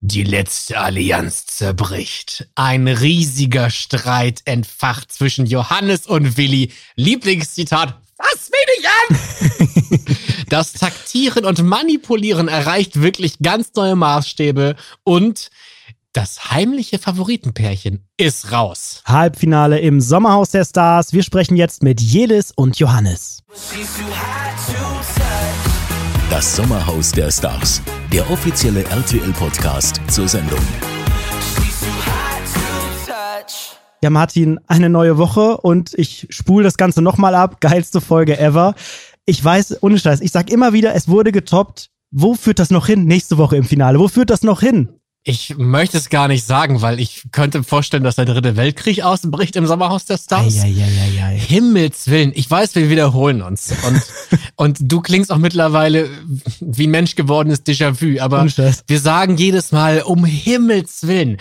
Die letzte Allianz zerbricht. Ein riesiger Streit entfacht zwischen Johannes und Willi. Lieblingszitat. Fass mich nicht an! das Taktieren und Manipulieren erreicht wirklich ganz neue Maßstäbe und das heimliche Favoritenpärchen ist raus. Halbfinale im Sommerhaus der Stars. Wir sprechen jetzt mit Jelis und Johannes. Das Sommerhaus der Stars, der offizielle RTL-Podcast zur Sendung. Ja, Martin, eine neue Woche und ich spule das Ganze nochmal ab. Geilste Folge ever. Ich weiß, ohne Scheiß, ich sag immer wieder, es wurde getoppt. Wo führt das noch hin? Nächste Woche im Finale. Wo führt das noch hin? Ich möchte es gar nicht sagen, weil ich könnte vorstellen, dass der dritte Weltkrieg ausbricht im Sommerhaus der Stars. Eieieiei. Himmels Willen. Ich weiß, wir wiederholen uns. Und, und du klingst auch mittlerweile wie ein Mensch gewordenes Déjà-vu. Aber wir sagen jedes Mal, um Himmels Willen,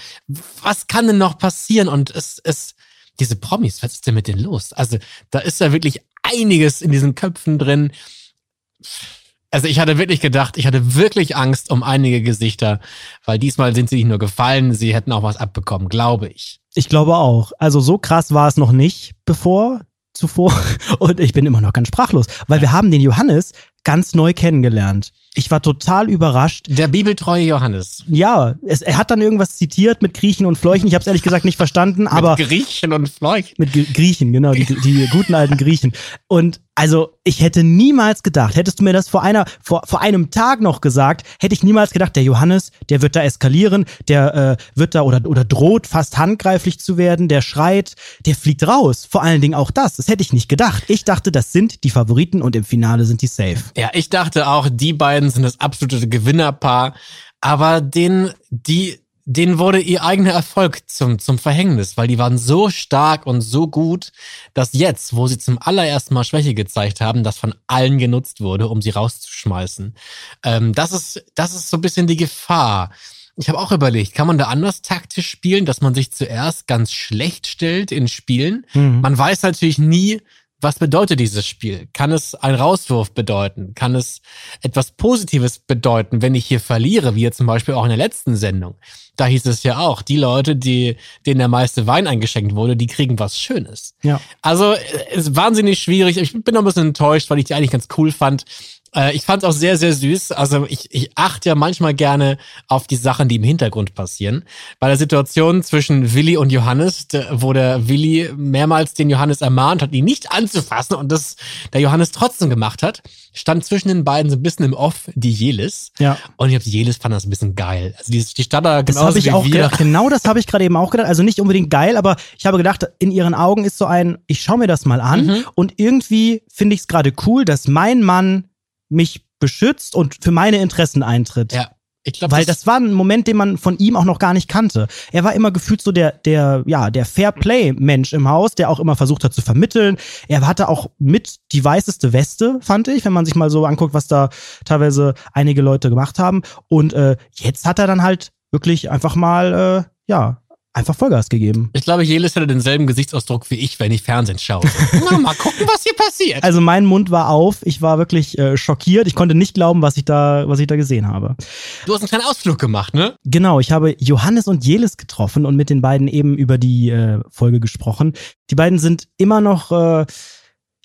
was kann denn noch passieren? Und es, es, diese Promis, was ist denn mit denen los? Also, da ist ja wirklich einiges in diesen Köpfen drin also ich hatte wirklich gedacht, ich hatte wirklich Angst um einige Gesichter, weil diesmal sind sie nicht nur gefallen, sie hätten auch was abbekommen, glaube ich. Ich glaube auch. Also so krass war es noch nicht bevor, zuvor. Und ich bin immer noch ganz sprachlos, weil wir haben den Johannes ganz neu kennengelernt. Ich war total überrascht. Der bibeltreue Johannes. Ja, es, er hat dann irgendwas zitiert mit Griechen und Fleuchen. Ich habe es ehrlich gesagt nicht verstanden, aber mit Griechen und Fleuchen. Mit G Griechen, genau, die, die guten alten Griechen. Und also ich hätte niemals gedacht, hättest du mir das vor einer, vor, vor einem Tag noch gesagt, hätte ich niemals gedacht, der Johannes, der wird da eskalieren, der äh, wird da oder, oder droht fast handgreiflich zu werden, der schreit, der fliegt raus. Vor allen Dingen auch das, das hätte ich nicht gedacht. Ich dachte, das sind die Favoriten und im Finale sind die safe. Ja, ich dachte auch, die beiden sind das absolute Gewinnerpaar, aber den, die denen wurde ihr eigener Erfolg zum, zum Verhängnis, weil die waren so stark und so gut, dass jetzt, wo sie zum allerersten Mal Schwäche gezeigt haben, das von allen genutzt wurde, um sie rauszuschmeißen. Ähm, das ist, das ist so ein bisschen die Gefahr. Ich habe auch überlegt, kann man da anders taktisch spielen, dass man sich zuerst ganz schlecht stellt in Spielen? Mhm. Man weiß natürlich nie, was bedeutet dieses Spiel? Kann es ein Rauswurf bedeuten? Kann es etwas Positives bedeuten, wenn ich hier verliere, wie jetzt zum Beispiel auch in der letzten Sendung? Da hieß es ja auch, die Leute, die, denen der meiste Wein eingeschenkt wurde, die kriegen was Schönes. Ja. Also, es ist wahnsinnig schwierig. Ich bin noch ein bisschen enttäuscht, weil ich die eigentlich ganz cool fand. Äh, ich fand es auch sehr, sehr süß. Also ich, ich achte ja manchmal gerne auf die Sachen, die im Hintergrund passieren. Bei der Situation zwischen Willi und Johannes, wo der Willi mehrmals den Johannes ermahnt hat, ihn nicht anzufassen und das der Johannes trotzdem gemacht hat, stand zwischen den beiden so ein bisschen im Off die Jelis. Ja. Und ich habe die Jelis fand das ein bisschen geil. Also die, die stand da habe ich auch wir. gedacht. Genau das habe ich gerade eben auch gedacht. Also nicht unbedingt geil, aber ich habe gedacht, in ihren Augen ist so ein, ich schaue mir das mal an mhm. und irgendwie finde ich es gerade cool, dass mein Mann mich beschützt und für meine Interessen eintritt. Ja. Ich glaub, Weil das, das war ein Moment, den man von ihm auch noch gar nicht kannte. Er war immer gefühlt so der, der, ja, der Fairplay-Mensch im Haus, der auch immer versucht hat zu vermitteln. Er hatte auch mit die weißeste Weste, fand ich, wenn man sich mal so anguckt, was da teilweise einige Leute gemacht haben. Und äh, jetzt hat er dann halt wirklich einfach mal, äh, ja, einfach Vollgas gegeben. Ich glaube, Jelis hätte denselben Gesichtsausdruck wie ich, wenn ich Fernsehen schaue. Na, mal gucken, was hier passiert. Also mein Mund war auf, ich war wirklich äh, schockiert. Ich konnte nicht glauben, was ich da, was ich da gesehen habe. Du hast einen kleinen Ausflug gemacht, ne? Genau, ich habe Johannes und Jelis getroffen und mit den beiden eben über die äh, Folge gesprochen. Die beiden sind immer noch äh,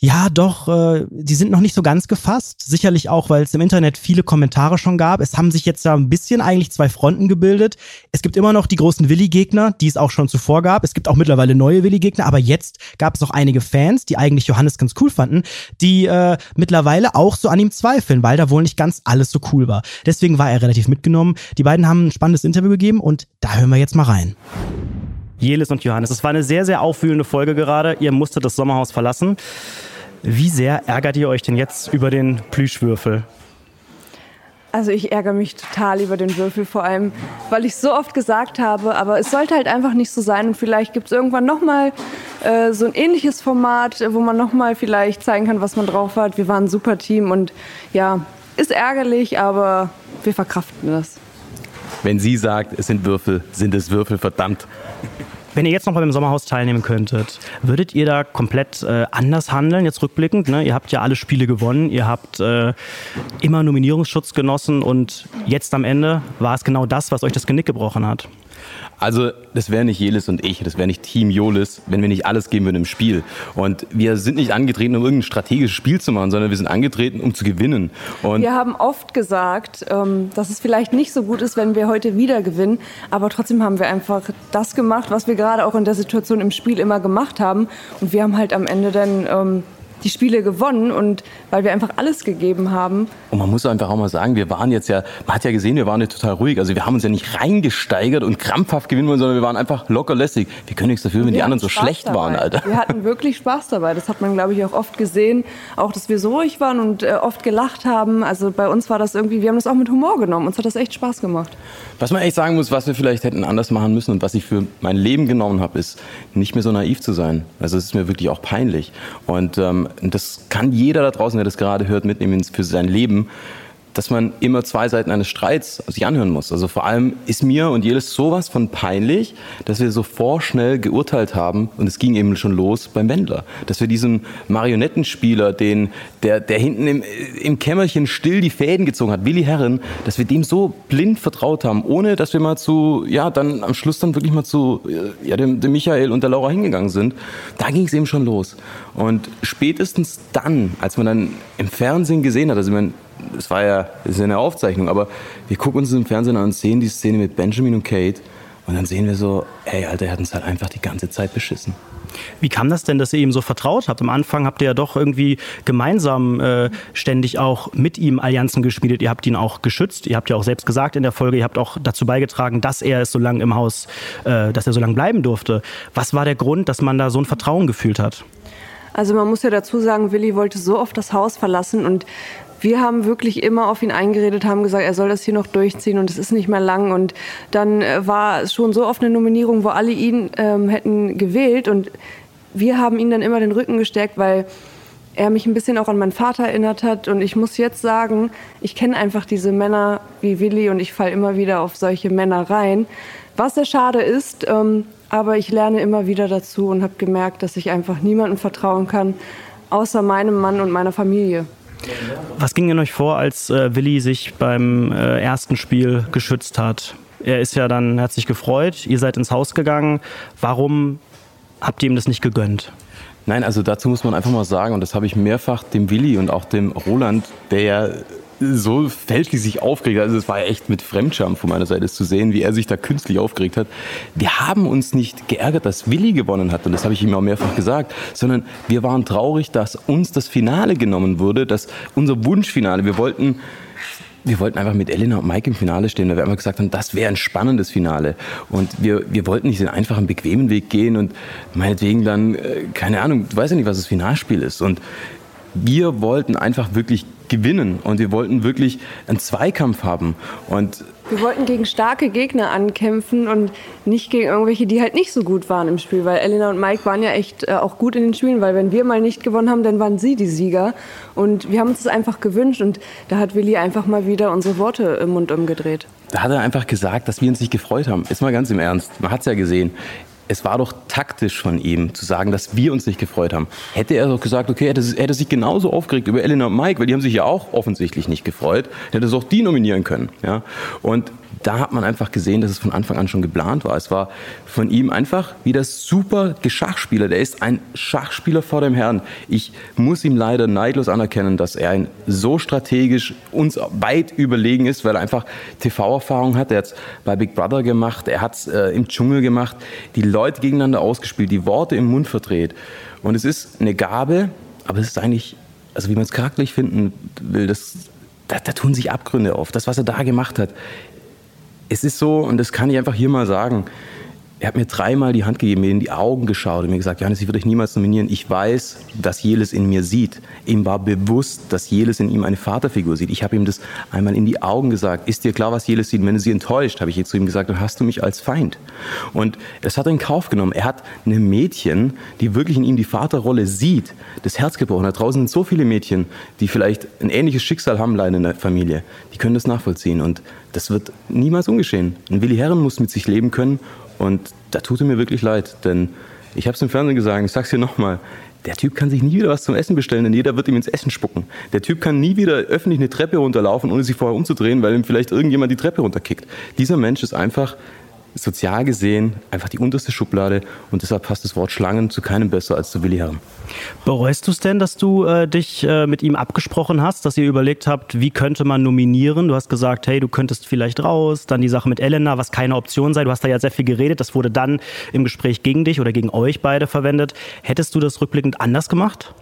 ja, doch, äh, die sind noch nicht so ganz gefasst. Sicherlich auch, weil es im Internet viele Kommentare schon gab. Es haben sich jetzt da ein bisschen eigentlich zwei Fronten gebildet. Es gibt immer noch die großen Willi-Gegner, die es auch schon zuvor gab. Es gibt auch mittlerweile neue Willi-Gegner, aber jetzt gab es auch einige Fans, die eigentlich Johannes ganz cool fanden, die äh, mittlerweile auch so an ihm zweifeln, weil da wohl nicht ganz alles so cool war. Deswegen war er relativ mitgenommen. Die beiden haben ein spannendes Interview gegeben und da hören wir jetzt mal rein. Jelis und Johannes, es war eine sehr, sehr aufwühlende Folge gerade. Ihr musstet das Sommerhaus verlassen. Wie sehr ärgert ihr euch denn jetzt über den Plüschwürfel? Also ich ärgere mich total über den Würfel, vor allem, weil ich so oft gesagt habe, aber es sollte halt einfach nicht so sein und vielleicht gibt es irgendwann nochmal äh, so ein ähnliches Format, wo man nochmal vielleicht zeigen kann, was man drauf hat. Wir waren ein super Team und ja, ist ärgerlich, aber wir verkraften das. Wenn sie sagt, es sind Würfel, sind es Würfel, verdammt. Wenn ihr jetzt noch beim Sommerhaus teilnehmen könntet, würdet ihr da komplett äh, anders handeln, jetzt rückblickend? Ne? Ihr habt ja alle Spiele gewonnen, ihr habt äh, immer Nominierungsschutz genossen und jetzt am Ende war es genau das, was euch das Genick gebrochen hat. Also das wäre nicht Jelis und ich, das wäre nicht Team Jolis, wenn wir nicht alles geben würden im Spiel. Und wir sind nicht angetreten, um irgendein strategisches Spiel zu machen, sondern wir sind angetreten, um zu gewinnen. Und wir haben oft gesagt, ähm, dass es vielleicht nicht so gut ist, wenn wir heute wieder gewinnen, aber trotzdem haben wir einfach das gemacht, was wir gerade auch in der Situation im Spiel immer gemacht haben. Und wir haben halt am Ende dann ähm, die Spiele gewonnen und weil wir einfach alles gegeben haben. Und man muss einfach auch mal sagen, wir waren jetzt ja, man hat ja gesehen, wir waren ja total ruhig. Also wir haben uns ja nicht reingesteigert und krampfhaft gewinnen wollen, sondern wir waren einfach locker lässig. Wir können nichts dafür, wenn die anderen so Spaß schlecht dabei. waren, Alter. Wir hatten wirklich Spaß dabei. Das hat man, glaube ich, auch oft gesehen. Auch, dass wir so ruhig waren und äh, oft gelacht haben. Also bei uns war das irgendwie, wir haben das auch mit Humor genommen. Uns hat das echt Spaß gemacht. Was man echt sagen muss, was wir vielleicht hätten anders machen müssen und was ich für mein Leben genommen habe, ist nicht mehr so naiv zu sein. Also es ist mir wirklich auch peinlich. Und ähm, das kann jeder da draußen, der das gerade hört, mitnehmen für sein Leben dass man immer zwei Seiten eines Streits sich anhören muss. Also vor allem ist mir und jedes sowas von peinlich, dass wir so vorschnell geurteilt haben und es ging eben schon los beim Wendler, dass wir diesen Marionettenspieler, den der der hinten im, im Kämmerchen still die Fäden gezogen hat, Willi Herren, dass wir dem so blind vertraut haben, ohne dass wir mal zu ja dann am Schluss dann wirklich mal zu ja dem, dem Michael und der Laura hingegangen sind. Da ging es eben schon los und spätestens dann, als man dann im Fernsehen gesehen hat, also man es war ja, es ist ja eine Aufzeichnung, aber wir gucken uns im Fernsehen an und sehen die Szene mit Benjamin und Kate und dann sehen wir so, ey, Alter, er hat uns halt einfach die ganze Zeit beschissen. Wie kam das denn, dass ihr ihm so vertraut habt? Am Anfang habt ihr ja doch irgendwie gemeinsam äh, ständig auch mit ihm Allianzen geschmiedet. Ihr habt ihn auch geschützt. Ihr habt ja auch selbst gesagt in der Folge, ihr habt auch dazu beigetragen, dass er es so lange im Haus, äh, dass er so lange bleiben durfte. Was war der Grund, dass man da so ein Vertrauen gefühlt hat? Also man muss ja dazu sagen, Willi wollte so oft das Haus verlassen und wir haben wirklich immer auf ihn eingeredet, haben gesagt, er soll das hier noch durchziehen und es ist nicht mehr lang. Und dann äh, war es schon so oft eine Nominierung, wo alle ihn ähm, hätten gewählt und wir haben ihn dann immer den Rücken gestärkt, weil er mich ein bisschen auch an meinen Vater erinnert hat. Und ich muss jetzt sagen, ich kenne einfach diese Männer wie Willi und ich falle immer wieder auf solche Männer rein. Was sehr schade ist, ähm, aber ich lerne immer wieder dazu und habe gemerkt, dass ich einfach niemandem vertrauen kann, außer meinem Mann und meiner Familie. Was ging denn euch vor, als äh, Willi sich beim äh, ersten Spiel geschützt hat? Er ist ja dann, hat gefreut, ihr seid ins Haus gegangen. Warum habt ihr ihm das nicht gegönnt? Nein, also dazu muss man einfach mal sagen, und das habe ich mehrfach dem Willi und auch dem Roland, der ja so fälschlich sich aufgeregt hat. Also es war echt mit Fremdscham von meiner Seite zu sehen, wie er sich da künstlich aufgeregt hat. Wir haben uns nicht geärgert, dass Willi gewonnen hat, und das habe ich ihm auch mehrfach gesagt, sondern wir waren traurig, dass uns das Finale genommen wurde, dass unser Wunschfinale, wir wollten wir wollten einfach mit Elena und Mike im Finale stehen, weil wir einfach gesagt haben, das wäre ein spannendes Finale. Und wir, wir wollten nicht den einfachen, bequemen Weg gehen und meinetwegen dann, äh, keine Ahnung, du weißt ja nicht, was das Finalspiel ist. Und wir wollten einfach wirklich gewinnen und wir wollten wirklich einen Zweikampf haben. Und wir wollten gegen starke Gegner ankämpfen und nicht gegen irgendwelche, die halt nicht so gut waren im Spiel, weil Elena und Mike waren ja echt äh, auch gut in den Spielen, weil wenn wir mal nicht gewonnen haben, dann waren sie die Sieger und wir haben uns das einfach gewünscht und da hat Willi einfach mal wieder unsere Worte im Mund umgedreht. Da hat er einfach gesagt, dass wir uns nicht gefreut haben. Ist mal ganz im Ernst. Man hat es ja gesehen es war doch taktisch von ihm zu sagen, dass wir uns nicht gefreut haben. Hätte er doch gesagt, okay, hätte, hätte sich genauso aufgeregt über Elena und Mike, weil die haben sich ja auch offensichtlich nicht gefreut, hätte es auch die nominieren können. Ja? Und da hat man einfach gesehen, dass es von Anfang an schon geplant war. Es war von ihm einfach wieder super Geschachspieler. Der ist ein Schachspieler vor dem Herrn. Ich muss ihm leider neidlos anerkennen, dass er ein so strategisch uns weit überlegen ist, weil er einfach TV-Erfahrung hat. Er hat es bei Big Brother gemacht, er hat es äh, im Dschungel gemacht, die Leute gegeneinander ausgespielt, die Worte im Mund verdreht. Und es ist eine Gabe, aber es ist eigentlich, also wie man es charakterlich finden will, das, da, da tun sich Abgründe auf. Das, was er da gemacht hat, es ist so, und das kann ich einfach hier mal sagen, er hat mir dreimal die Hand gegeben, mir in die Augen geschaut und mir gesagt, Johannes, ich würde dich niemals nominieren. Ich weiß, dass Jeles in mir sieht. Ihm war bewusst, dass Jeles in ihm eine Vaterfigur sieht. Ich habe ihm das einmal in die Augen gesagt. Ist dir klar, was Jeles sieht? wenn du sie enttäuscht, habe ich jetzt zu ihm gesagt, dann hast du mich als Feind. Und das hat er in Kauf genommen. Er hat eine Mädchen, die wirklich in ihm die Vaterrolle sieht, das Herz gebrochen. Da draußen sind so viele Mädchen, die vielleicht ein ähnliches Schicksal haben, leider in der Familie. Die können das nachvollziehen. Und das wird niemals ungeschehen. Und Willi Herren muss mit sich leben können Und da tut er mir wirklich leid, denn ich habe es im Fernsehen gesagt, ich sag's hier nochmal, der Typ kann sich nie wieder was zum Essen bestellen, denn jeder wird ihm ins Essen spucken. Der Typ kann nie wieder öffentlich eine Treppe runterlaufen, ohne sich vorher umzudrehen, weil ihm vielleicht irgendjemand die Treppe runterkickt. Dieser Mensch ist einfach sozial gesehen einfach die unterste Schublade und deshalb passt das Wort Schlangen zu keinem besser als zu Willi Herren. Bereust du es denn, dass du äh, dich äh, mit ihm abgesprochen hast, dass ihr überlegt habt, wie könnte man nominieren? Du hast gesagt, hey, du könntest vielleicht raus, dann die Sache mit Elena, was keine Option sei. Du hast da ja sehr viel geredet, das wurde dann im Gespräch gegen dich oder gegen euch beide verwendet. Hättest du das rückblickend anders gemacht?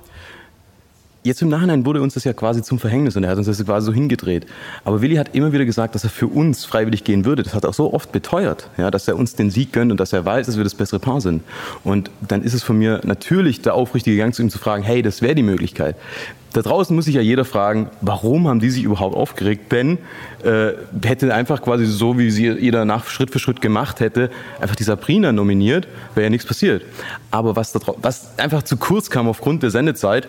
Jetzt im Nachhinein wurde uns das ja quasi zum Verhängnis und er hat uns das quasi so hingedreht. Aber Willi hat immer wieder gesagt, dass er für uns freiwillig gehen würde. Das hat er auch so oft beteuert, ja, dass er uns den Sieg gönnt und dass er weiß, dass wir das bessere Paar sind. Und dann ist es von mir natürlich der aufrichtige Gang zu ihm zu fragen, hey, das wäre die Möglichkeit. Da draußen muss sich ja jeder fragen, warum haben die sich überhaupt aufgeregt? Denn äh, hätte einfach quasi so, wie sie jeder nach Schritt für Schritt gemacht hätte, einfach die Sabrina nominiert, wäre ja nichts passiert. Aber was, da, was einfach zu kurz kam aufgrund der Sendezeit,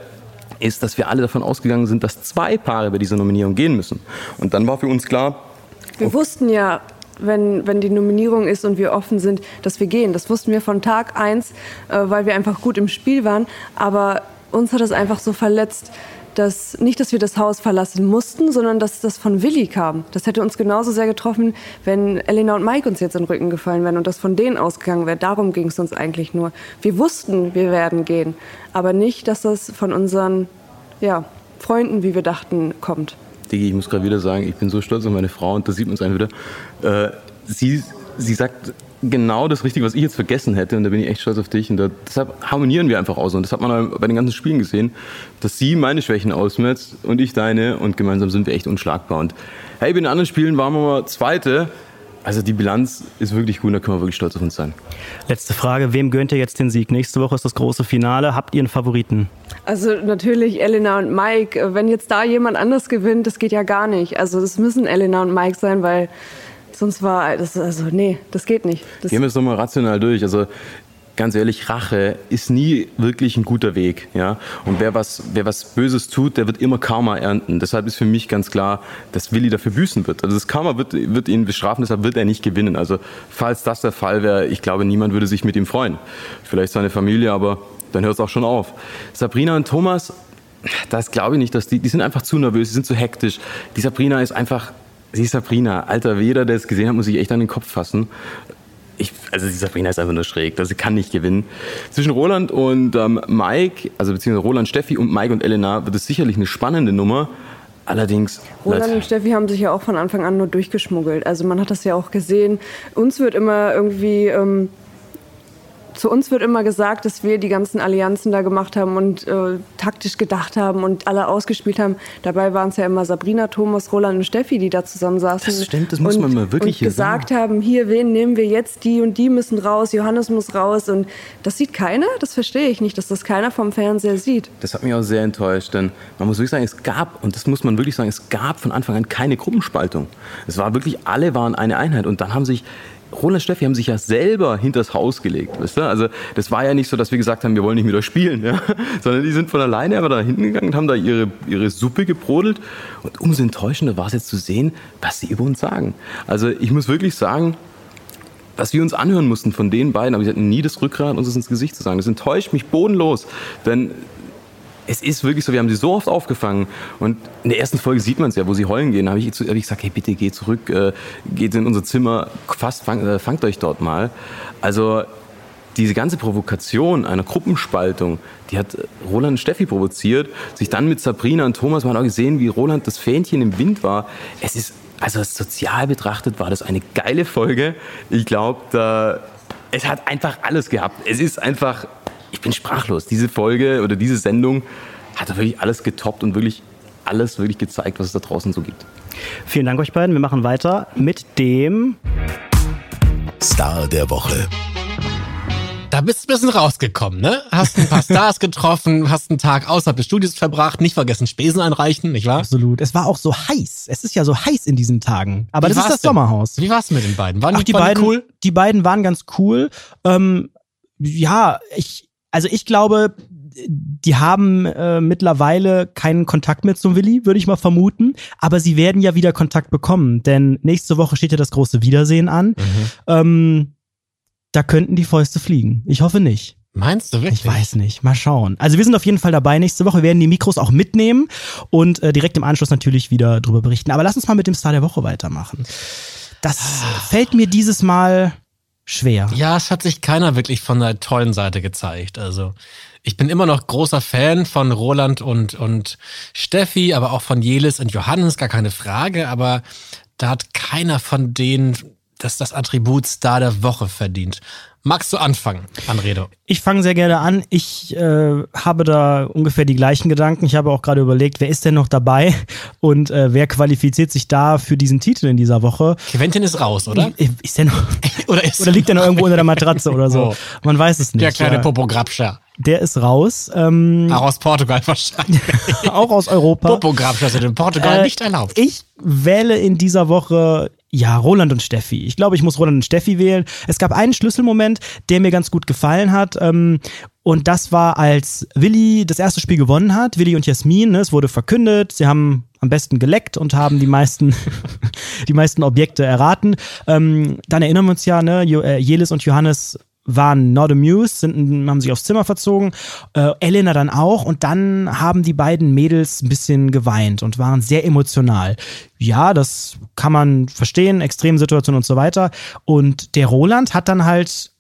ist, dass wir alle davon ausgegangen sind, dass zwei Paare bei dieser Nominierung gehen müssen. Und dann war für uns klar, Wir wussten ja, wenn, wenn die Nominierung ist und wir offen sind, dass wir gehen. Das wussten wir von Tag eins, äh, weil wir einfach gut im Spiel waren. Aber uns hat das einfach so verletzt, dass nicht, dass wir das Haus verlassen mussten, sondern dass das von Willi kam. Das hätte uns genauso sehr getroffen, wenn Elena und Mike uns jetzt in den Rücken gefallen wären und das von denen ausgegangen wäre. Darum ging es uns eigentlich nur. Wir wussten, wir werden gehen, aber nicht, dass das von unseren ja, Freunden, wie wir dachten, kommt. Digi, ich muss gerade wieder sagen, ich bin so stolz auf meine Frau und da sieht man es einfach wieder. Äh, sie, sie sagt genau das Richtige, was ich jetzt vergessen hätte und da bin ich echt stolz auf dich und da, deshalb harmonieren wir einfach aus und das hat man bei den ganzen Spielen gesehen, dass sie meine Schwächen ausmerzt und ich deine und gemeinsam sind wir echt unschlagbar und hey, bei den anderen Spielen waren wir mal Zweite, also die Bilanz ist wirklich gut, und da können wir wirklich stolz auf uns sein. Letzte Frage, wem gönnt ihr jetzt den Sieg? Nächste Woche ist das große Finale. Habt ihr einen Favoriten? Also natürlich Elena und Mike. Wenn jetzt da jemand anders gewinnt, das geht ja gar nicht. Also das müssen Elena und Mike sein, weil sonst war das also nee, das geht nicht. Das Gehen wir es nochmal rational durch. Also ganz ehrlich, Rache ist nie wirklich ein guter Weg. Ja? Und wer was, wer was Böses tut, der wird immer Karma ernten. Deshalb ist für mich ganz klar, dass Willi dafür büßen wird. Also das Karma wird, wird ihn bestrafen, deshalb wird er nicht gewinnen. Also falls das der Fall wäre, ich glaube, niemand würde sich mit ihm freuen. Vielleicht seine Familie, aber dann hört es auch schon auf. Sabrina und Thomas, das glaube ich nicht, dass die, die sind einfach zu nervös, die sind zu hektisch. Die Sabrina ist einfach, sie ist Sabrina. Alter, jeder, der es gesehen hat, muss sich echt an den Kopf fassen. Ich, also die Sabrina ist einfach nur schräg, also sie kann nicht gewinnen. Zwischen Roland und ähm, Mike, also beziehungsweise Roland, Steffi und Mike und Elena wird es sicherlich eine spannende Nummer. Allerdings, Roland Leute, und Steffi haben sich ja auch von Anfang an nur durchgeschmuggelt. Also man hat das ja auch gesehen. Uns wird immer irgendwie ähm, zu uns wird immer gesagt, dass wir die ganzen Allianzen da gemacht haben und äh, taktisch gedacht haben und alle ausgespielt haben. Dabei waren es ja immer Sabrina, Thomas, Roland und Steffi, die da zusammensaßen. Das stimmt, das muss und, man mal wirklich und hier gesagt haben, hier, wen nehmen wir jetzt? Die und die müssen raus, Johannes muss raus. Und das sieht keiner, das verstehe ich nicht, dass das keiner vom Fernseher sieht. das hat mich auch sehr enttäuscht, denn man muss wirklich sagen, es gab, und das muss man wirklich sagen, es gab von Anfang an keine Gruppenspaltung. Es war wirklich, alle waren eine Einheit und dann haben sich Roland Steffi haben sich ja selber hinters Haus gelegt, weißt du? Also das war ja nicht so, dass wir gesagt haben, wir wollen nicht mit euch spielen, ja? sondern die sind von alleine aber da hinten gegangen und haben da ihre, ihre Suppe gebrodelt. Und umso enttäuschender war es jetzt zu sehen, was sie über uns sagen. Also ich muss wirklich sagen, was wir uns anhören mussten von den beiden, aber sie hatten nie das Rückgrat, uns das ins Gesicht zu sagen. Das enttäuscht mich bodenlos, denn es ist wirklich so, wir haben sie so oft aufgefangen und in der ersten Folge sieht man es ja, wo sie heulen gehen, da habe ich, hab gesagt, hey bitte geht zurück, äh, geht in unser Zimmer, fast fang, äh, fangt euch dort mal. Also diese ganze Provokation einer Gruppenspaltung, die hat äh, Roland und Steffi provoziert, sich dann mit Sabrina und Thomas, man hat auch gesehen, wie Roland das Fähnchen im Wind war. Es ist, also sozial betrachtet war das eine geile Folge. Ich glaube, es hat einfach alles gehabt. Es ist einfach, ich bin sprachlos. Diese Folge oder diese Sendung hat da wirklich alles getoppt und wirklich alles wirklich gezeigt, was es da draußen so gibt. Vielen Dank euch beiden. Wir machen weiter mit dem Star der Woche. Da bist du ein bisschen rausgekommen, ne? Hast ein paar Stars getroffen, hast einen Tag außerhalb des Studios verbracht, nicht vergessen Spesen einreichen, nicht wahr? Absolut. Es war auch so heiß. Es ist ja so heiß in diesen Tagen. Aber Wie das ist das denn? Sommerhaus. Wie war's mit den beiden? Waren Ach, die waren beiden, cool? die beiden waren ganz cool. Ähm, ja, ich, also ich glaube, die haben äh, mittlerweile keinen Kontakt mehr zum Willi, würde ich mal vermuten. Aber sie werden ja wieder Kontakt bekommen, denn nächste Woche steht ja das große Wiedersehen an. Ähm, da könnten die Fäuste fliegen. Ich hoffe nicht. Meinst du wirklich? Ich weiß nicht. Mal schauen. Also wir sind auf jeden Fall dabei nächste Woche. Wir werden die Mikros auch mitnehmen und äh, direkt im Anschluss natürlich wieder drüber berichten. Aber lass uns mal mit dem Star der Woche weitermachen. Das fällt mir dieses Mal schwer. Ja, es hat sich keiner wirklich von der tollen Seite gezeigt. Also ich bin immer noch großer Fan von Roland und, und Steffi, aber auch von Jelis und Johannes, gar keine Frage. Aber da hat keiner von denen das, das Attribut Star der Woche verdient. Magst du anfangen, Anredo? Ich fange sehr gerne an. Ich äh, habe da ungefähr die gleichen Gedanken. Ich habe auch gerade überlegt, wer ist denn noch dabei und äh, wer qualifiziert sich da für diesen Titel in dieser Woche? Quentin ist raus, oder? Ist der noch, Oder, ist oder liegt der noch irgendwo unter der Matratze oder so? Oh. Man weiß es nicht. der kleine Ja. Popo Grabscher? Der ist raus. Ähm, Auch aus Portugal wahrscheinlich. auch aus Europa. Popo Grabscher sind in Portugal Äh, nicht erlaubt. Ich wähle in dieser Woche ja Roland und Steffi. Ich glaube, ich muss Roland und Steffi wählen. Es gab einen Schlüsselmoment, der mir ganz gut gefallen hat. Ähm, und das war, als Willi das erste Spiel gewonnen hat. Willi und Jasmin, ne, es wurde verkündet. Sie haben am besten geleckt und haben die meisten, die meisten Objekte erraten. Ähm, dann erinnern wir uns ja, ne, äh, Jelis und Johannes waren not amused, sind, haben sich aufs Zimmer verzogen, äh, Elena dann auch und dann haben die beiden Mädels ein bisschen geweint und waren sehr emotional. Ja, das kann man verstehen, Extremsituation und so weiter. Und der Roland hat dann halt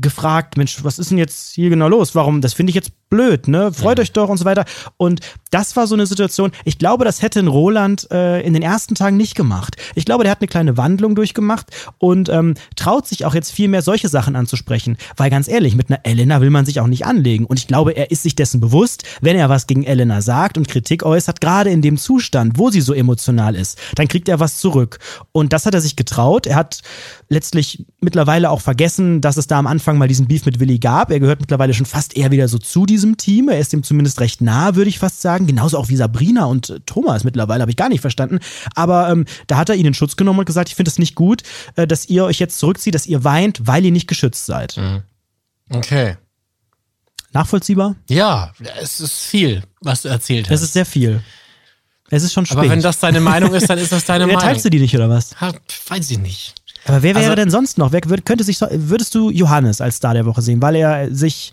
gefragt, Mensch, was ist denn jetzt hier genau los? Warum? Das finde ich jetzt blöd, ne? Freut euch doch und so weiter. Und das war so eine Situation, ich glaube, das hätte ein Roland äh, in den ersten Tagen nicht gemacht. Ich glaube, der hat eine kleine Wandlung durchgemacht und ähm, traut sich auch jetzt viel mehr solche Sachen anzusprechen. Weil ganz ehrlich, mit einer Elena will man sich auch nicht anlegen. Und ich glaube, er ist sich dessen bewusst, wenn er was gegen Elena sagt und Kritik äußert, gerade in dem Zustand, wo sie so emotional ist, dann kriegt er was zurück. Und das hat er sich getraut. Er hat letztlich mittlerweile auch vergessen, dass es da am Anfang mal diesen Beef mit Willi gab. Er gehört mittlerweile schon fast eher wieder so zu diesem Team. Er ist ihm zumindest recht nah, würde ich fast sagen. Genauso auch wie Sabrina und äh, Thomas mittlerweile, habe ich gar nicht verstanden. Aber ähm, da hat er ihn in Schutz genommen und gesagt, ich finde es nicht gut, äh, dass ihr euch jetzt zurückzieht, dass ihr weint, weil ihr nicht geschützt seid. Okay. Nachvollziehbar? Ja, es ist viel, was du erzählt Es hast. ist sehr viel. Es ist schon spät. Aber wenn das deine Meinung ist, dann ist das deine Wer Meinung. teilst du die nicht, oder was? Ha, weiß ich nicht. Aber wer wäre Also- denn sonst noch? Wer könnte sich würdest du Johannes als Star der Woche sehen, weil er sich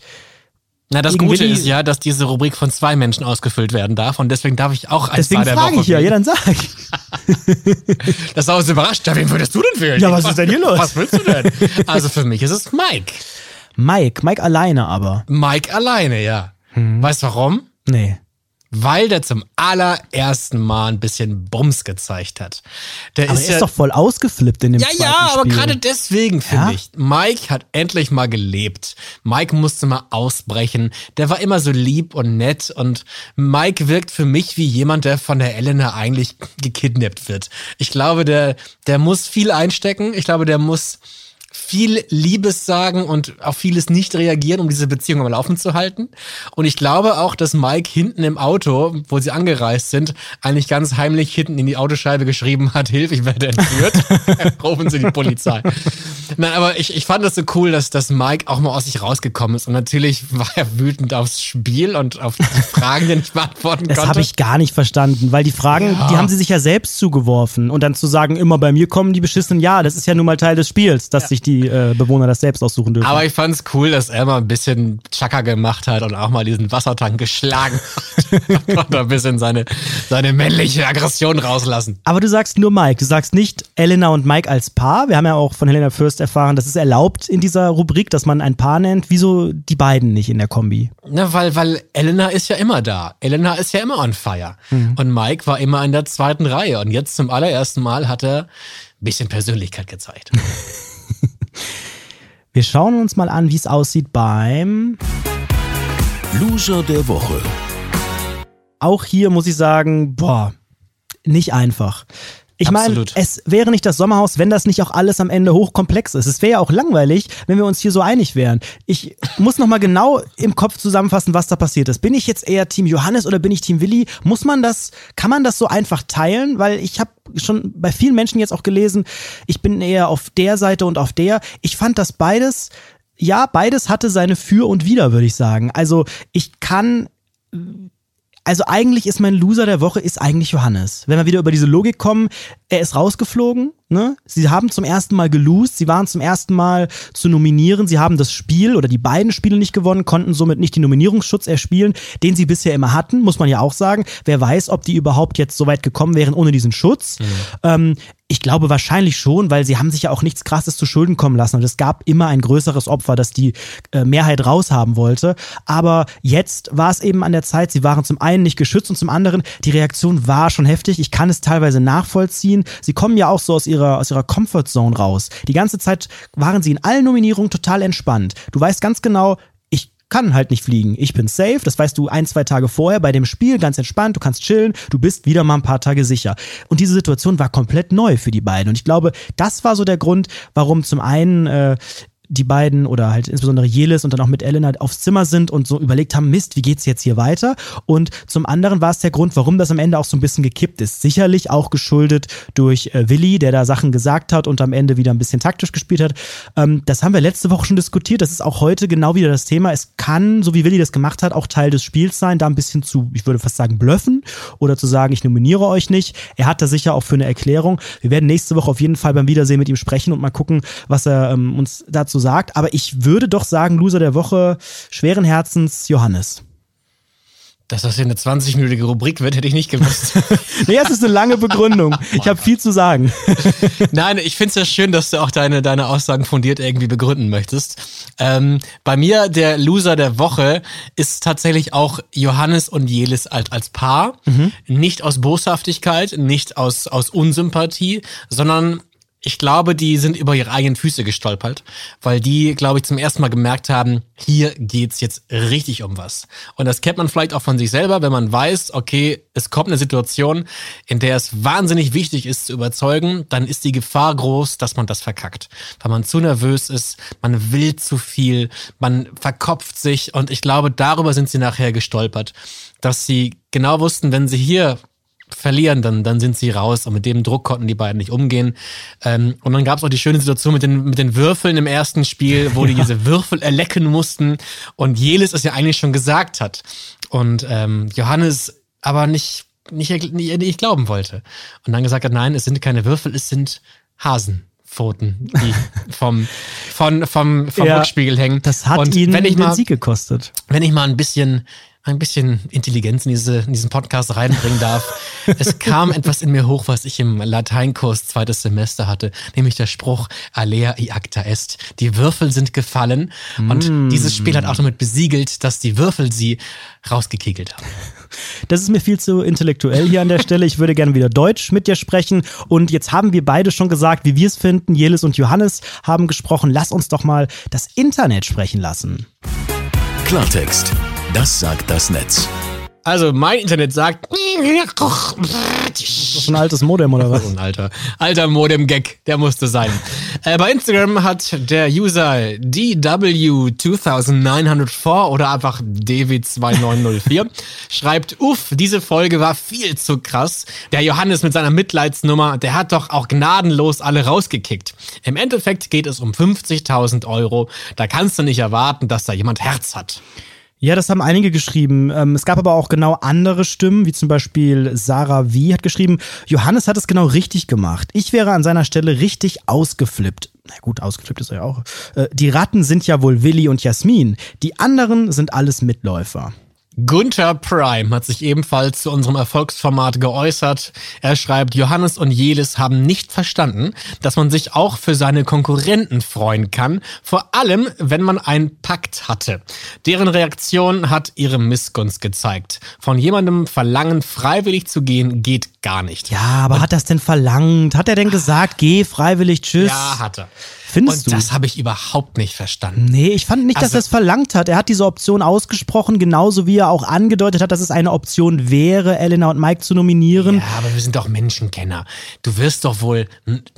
Na, das Gute Willi- ist ja, dass diese Rubrik von zwei Menschen ausgefüllt werden darf und deswegen darf ich auch als Deswegen frage ich ja, ja, dann sag. Das ist auch so überrascht. Ja, wen würdest du denn wählen? Ja, was ist denn hier los? Was willst du denn? Also für mich ist es Mike. Mike, Mike alleine aber. Mike alleine, ja. Mhm. Weißt du warum? Nee. Weil der zum allerersten Mal ein bisschen Bums gezeigt hat. Der Aber ist er ja ist doch voll ausgeflippt in dem Ja, ja, aber Spiel. gerade deswegen finde Ja? ich. Mike hat endlich mal gelebt. Mike musste mal ausbrechen. Der war immer so lieb und nett und Mike wirkt für mich wie jemand, der von der Elena eigentlich gekidnappt wird. Ich glaube, der, der muss viel einstecken. Ich glaube, der muss viel Liebes sagen und auf vieles nicht reagieren, um diese Beziehung am Laufen zu halten. Und ich glaube auch, dass Mike hinten im Auto, wo sie angereist sind, eigentlich ganz heimlich hinten in die Autoscheibe geschrieben hat, Hilfe, ich werde entführt. Rufen Sie die Polizei. Nein, aber ich, ich fand das so cool, dass, dass Mike auch mal aus sich rausgekommen ist. Und natürlich war er wütend aufs Spiel und auf die Fragen, die er nicht beantworten Das konnte. habe ich gar nicht verstanden, weil die Fragen, Ja. die haben sie sich ja selbst zugeworfen. Und dann zu sagen, immer bei mir kommen die beschissenen, ja, das ist ja nun mal Teil des Spiels, dass sich die äh, Bewohner das selbst aussuchen dürfen. Aber ich fand's cool, dass er mal ein bisschen Chaka gemacht hat und auch mal diesen Wassertank geschlagen hat. und ein bisschen seine, seine männliche Aggression rauslassen. Aber du sagst nur Mike, du sagst nicht Elena und Mike als Paar. Wir haben ja auch von Helena Fürst erfahren, das ist erlaubt in dieser Rubrik, dass man ein Paar nennt. Wieso die beiden nicht in der Kombi? Na, weil, weil Elena ist ja immer da. Elena ist ja immer on fire. Und Mike war immer in der zweiten Reihe. Und jetzt zum allerersten Mal hat er ein bisschen Persönlichkeit gezeigt. Wir schauen uns mal an, wie es aussieht beim Loser der Woche. auch hier muss ich sagen, boah, nicht einfach. Ich meine, es wäre nicht das Sommerhaus, wenn das nicht auch alles am Ende hochkomplex ist. Es wäre ja auch langweilig, wenn wir uns hier so einig wären. Ich muss noch mal genau im Kopf zusammenfassen, was da passiert ist. Bin ich jetzt eher Team Johannes oder bin ich Team Willi? Muss man das, kann man das so einfach teilen? Weil ich habe schon bei vielen Menschen jetzt auch gelesen, ich bin eher auf der Seite und auf der. Ich fand das beides, ja, beides hatte seine Für und Wider, würde ich sagen. Also ich kann also eigentlich ist mein Loser der Woche ist eigentlich Johannes. Wenn wir wieder über diese Logik kommen, er ist rausgeflogen. Ne? Sie haben zum ersten Mal gelost, sie waren zum ersten Mal zu nominieren, sie haben das Spiel oder die beiden Spiele nicht gewonnen, konnten somit nicht den Nominierungsschutz erspielen, den sie bisher immer hatten, muss man ja auch sagen. Wer weiß, ob die überhaupt jetzt so weit gekommen wären ohne diesen Schutz. Mhm. Ähm, ich glaube wahrscheinlich schon, weil sie haben sich ja auch nichts Krasses zu Schulden kommen lassen und es gab immer ein größeres Opfer, das die äh, Mehrheit raushaben wollte. Aber jetzt war es eben an der Zeit, sie waren zum einen nicht geschützt und zum anderen, die Reaktion war schon heftig. Ich kann es teilweise nachvollziehen. Sie kommen ja auch so aus ihrer, aus ihrer Comfortzone raus. Die ganze Zeit waren sie in allen Nominierungen total entspannt. Du weißt ganz genau, kann halt nicht fliegen. Ich bin safe, das weißt du ein, zwei Tage vorher bei dem Spiel, ganz entspannt, du kannst chillen, du bist wieder mal ein paar Tage sicher. Und diese Situation war komplett neu für die beiden. Und ich glaube, das war so der Grund, warum zum einen äh, die beiden oder halt insbesondere Jelis und dann auch mit Elena aufs Zimmer sind und so überlegt haben, Mist, wie geht's jetzt hier weiter? Und zum anderen war es der Grund, warum das am Ende auch so ein bisschen gekippt ist. Sicherlich auch geschuldet durch äh, Willi, der da Sachen gesagt hat und am Ende wieder ein bisschen taktisch gespielt hat. Ähm, das haben wir letzte Woche schon diskutiert. Das ist auch heute genau wieder das Thema. Es kann, so wie Willi das gemacht hat, auch Teil des Spiels sein, da ein bisschen zu, ich würde fast sagen, blöffen oder zu sagen, ich nominiere euch nicht. Er hat da sicher auch für eine Erklärung. Wir werden nächste Woche auf jeden Fall beim Wiedersehen mit ihm sprechen und mal gucken, was er ähm, uns dazu sagt. Aber ich würde doch sagen, Loser der Woche, schweren Herzens, Johannes. Dass das hier eine 20-minütige Rubrik wird, hätte ich nicht gewusst. nee, es ist eine lange Begründung. Ich habe viel zu sagen. Nein, ich finde es ja schön, dass du auch deine, deine Aussagen fundiert irgendwie begründen möchtest. Ähm, bei mir, der Loser der Woche, ist tatsächlich auch Johannes und Jelis als, als Paar. Mhm. Nicht aus Boshaftigkeit, nicht aus, aus Unsympathie, sondern ich glaube, die sind über ihre eigenen Füße gestolpert, weil die, glaube ich, zum ersten Mal gemerkt haben, hier geht's jetzt richtig um was. Und das kennt man vielleicht auch von sich selber, wenn man weiß, okay, es kommt eine Situation, in der es wahnsinnig wichtig ist zu überzeugen, dann ist die Gefahr groß, dass man das verkackt. Weil man zu nervös ist, man will zu viel, man verkopft sich und ich glaube, darüber sind sie nachher gestolpert, dass sie genau wussten, wenn sie hier verlieren, dann, dann sind sie raus. Und mit dem Druck konnten die beiden nicht umgehen. Ähm, und dann gab es auch die schöne Situation mit den, mit den Würfeln im ersten Spiel, wo die diese Würfel erlecken mussten und Jelis es ja eigentlich schon gesagt hat. Und ähm, Johannes aber nicht, nicht, nicht, nicht glauben wollte. Und dann gesagt hat, nein, es sind keine Würfel, es sind Hasenpfoten, die vom, von, vom, vom ja, Rückspiegel hängen. Das hat und ihn wenn ich mal, den Sieg gekostet. Wenn ich mal ein bisschen ein bisschen Intelligenz in, diese, in diesen Podcast reinbringen darf. es kam etwas in mir hoch, was ich im Lateinkurs zweites Semester hatte, nämlich der Spruch Alea iacta est. Die Würfel sind gefallen und mm. dieses Spiel hat auch damit besiegelt, dass die Würfel sie rausgekegelt haben. Das ist mir viel zu intellektuell hier an der Stelle. Ich würde gerne wieder Deutsch mit dir sprechen. Und jetzt haben wir beide schon gesagt, wie wir es finden. Jelis und Johannes haben gesprochen. Lass uns doch mal das Internet sprechen lassen. Klartext das sagt das Netz. Also mein Internet sagt. Das ist ein altes Modem oder was? ein alter, alter Modem-Gag, der musste sein. äh, bei Instagram hat der User DW2904 oder einfach DW2904 schreibt, uff, diese Folge war viel zu krass. Der Johannes mit seiner Mitleidsnummer, der hat doch auch gnadenlos alle rausgekickt. Im Endeffekt geht es um 50.000 Euro. Da kannst du nicht erwarten, dass da jemand Herz hat. Ja, das haben einige geschrieben. Ähm, es gab aber auch genau andere Stimmen, wie zum Beispiel Sarah V. hat geschrieben, Johannes hat es genau richtig gemacht. Ich wäre an seiner Stelle richtig ausgeflippt. Na gut, ausgeflippt ist er ja auch. Äh, die Ratten sind ja wohl Willi und Jasmin. Die anderen sind alles Mitläufer. Gunther Prime hat sich ebenfalls zu unserem Erfolgsformat geäußert. Er schreibt, Johannes und Jelis haben nicht verstanden, dass man sich auch für seine Konkurrenten freuen kann, vor allem wenn man einen Pakt hatte. Deren Reaktion hat ihre Missgunst gezeigt. Von jemandem verlangen, freiwillig zu gehen, geht gar nicht. Ja, aber und hat das denn verlangt? Hat er denn gesagt, geh freiwillig, tschüss? Ja, hat er. Findest und du? das habe ich überhaupt nicht verstanden. Nee, ich fand nicht, dass also, er es verlangt hat. Er hat diese Option ausgesprochen, genauso wie er auch angedeutet hat, dass es eine Option wäre, Elena und Mike zu nominieren. Ja, aber wir sind doch Menschenkenner. Du wirst doch wohl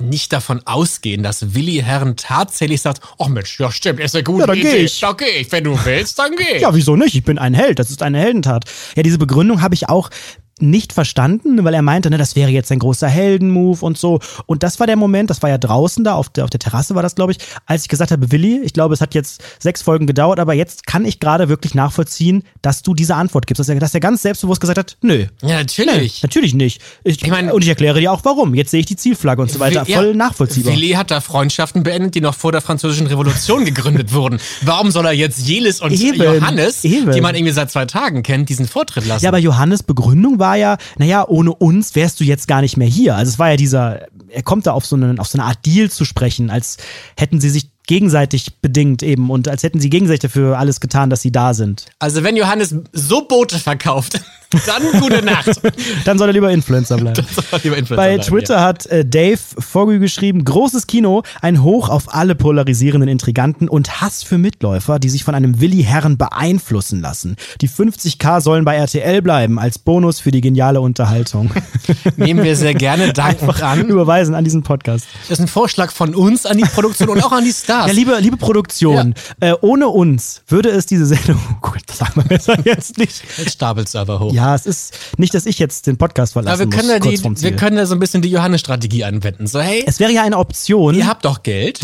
nicht davon ausgehen, dass Willi Herren tatsächlich sagt, ach Mensch, ja stimmt, ist eine gute ja, dann Idee. Geh ich. Da geh ich. Wenn du willst, dann geh ich. Ja, wieso nicht? Ich bin ein Held. Das ist eine Heldentat. Ja, diese Begründung habe ich auch nicht verstanden, weil er meinte, ne, das wäre jetzt ein großer Heldenmove und so. Und das war der Moment, das war ja draußen da, auf der, auf der Terrasse war das, glaube ich, als ich gesagt habe, Willi, ich glaube, es hat jetzt sechs Folgen gedauert, aber jetzt kann ich gerade wirklich nachvollziehen, dass du diese Antwort gibst. Dass er, dass er ganz selbstbewusst gesagt hat, nö. Ja, natürlich. Nee, natürlich nicht. Ich, Ich mein- und ich erkläre dir auch warum. Jetzt sehe ich die Zielflagge und so weiter. Wi- ja, Voll nachvollziehbar. Willi hat da Freundschaften beendet, die noch vor der französischen Revolution gegründet wurden. Warum soll er jetzt Jelis und Eben, Johannes, eben. die man irgendwie seit zwei Tagen kennt, diesen Vortritt lassen? Ja, aber Johannes Begründung war ja, naja, ohne uns wärst du jetzt gar nicht mehr hier. Also es war ja dieser, er kommt da auf so, einen, auf so eine Art Deal zu sprechen, als hätten sie sich gegenseitig bedingt eben und als hätten sie gegenseitig dafür alles getan, dass sie da sind. Also wenn Johannes so Boote verkauft, dann gute Nacht. Dann soll er lieber Influencer bleiben. Lieber Influencer Bei bleiben, Twitter hat äh, Dave Foggy geschrieben, großes Kino, ein Hoch auf alle polarisierenden Intriganten und Hass für Mitläufer, die sich von einem Willi-Herren beeinflussen lassen. Die 50k sollen bei RTL bleiben, als Bonus für die geniale Unterhaltung. Ja. Nehmen wir sehr gerne dankend an. Überweisen an diesen Podcast. Das ist ein Vorschlag von uns an die Produktion und auch an die Stars. Ja, liebe, liebe Produktion, äh, ohne uns würde es diese Sendung, oh Gott, das sagen wir besser jetzt nicht. Jetzt stapelt's aber hoch. Ja, es ist nicht, dass ich jetzt den Podcast verlassen aber wir können, muss, da die, wir können da so ein bisschen die Johannes-Strategie anwenden. So, hey, es wäre ja eine Option. ihr habt doch Geld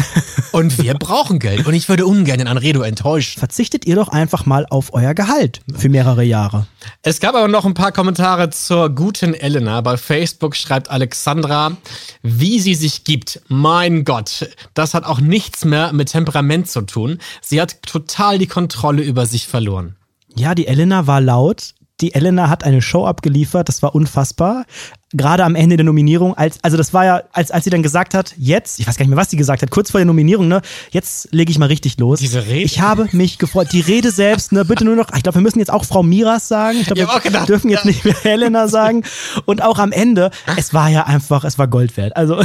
und wir brauchen Geld. Und ich würde ungern den Anredo enttäuschen. Verzichtet ihr doch einfach mal auf euer Gehalt für mehrere Jahre. Es gab aber noch ein paar Kommentare zur guten Elena. Bei Facebook schreibt Alexandra, wie sie sich gibt. Mein Gott, das hat auch nichts mehr mit Temperament zu tun. Sie hat total die Kontrolle über sich verloren. Ja, die Elena war laut. Die Elena hat eine Show abgeliefert, das war unfassbar. Gerade am Ende der Nominierung, als, also das war ja, als, als sie dann gesagt hat, jetzt, ich weiß gar nicht mehr, was sie gesagt hat, kurz vor der Nominierung, ne, jetzt lege ich mal richtig los. Diese Rede? Ich habe mich gefreut. Die Rede selbst, ne, bitte nur noch, ich glaube, wir müssen jetzt auch Frau Miras sagen. Ich glaube, wir gedacht, dürfen jetzt ja. nicht mehr Helena sagen. Und auch am Ende, es war ja einfach, es war Gold wert. Also,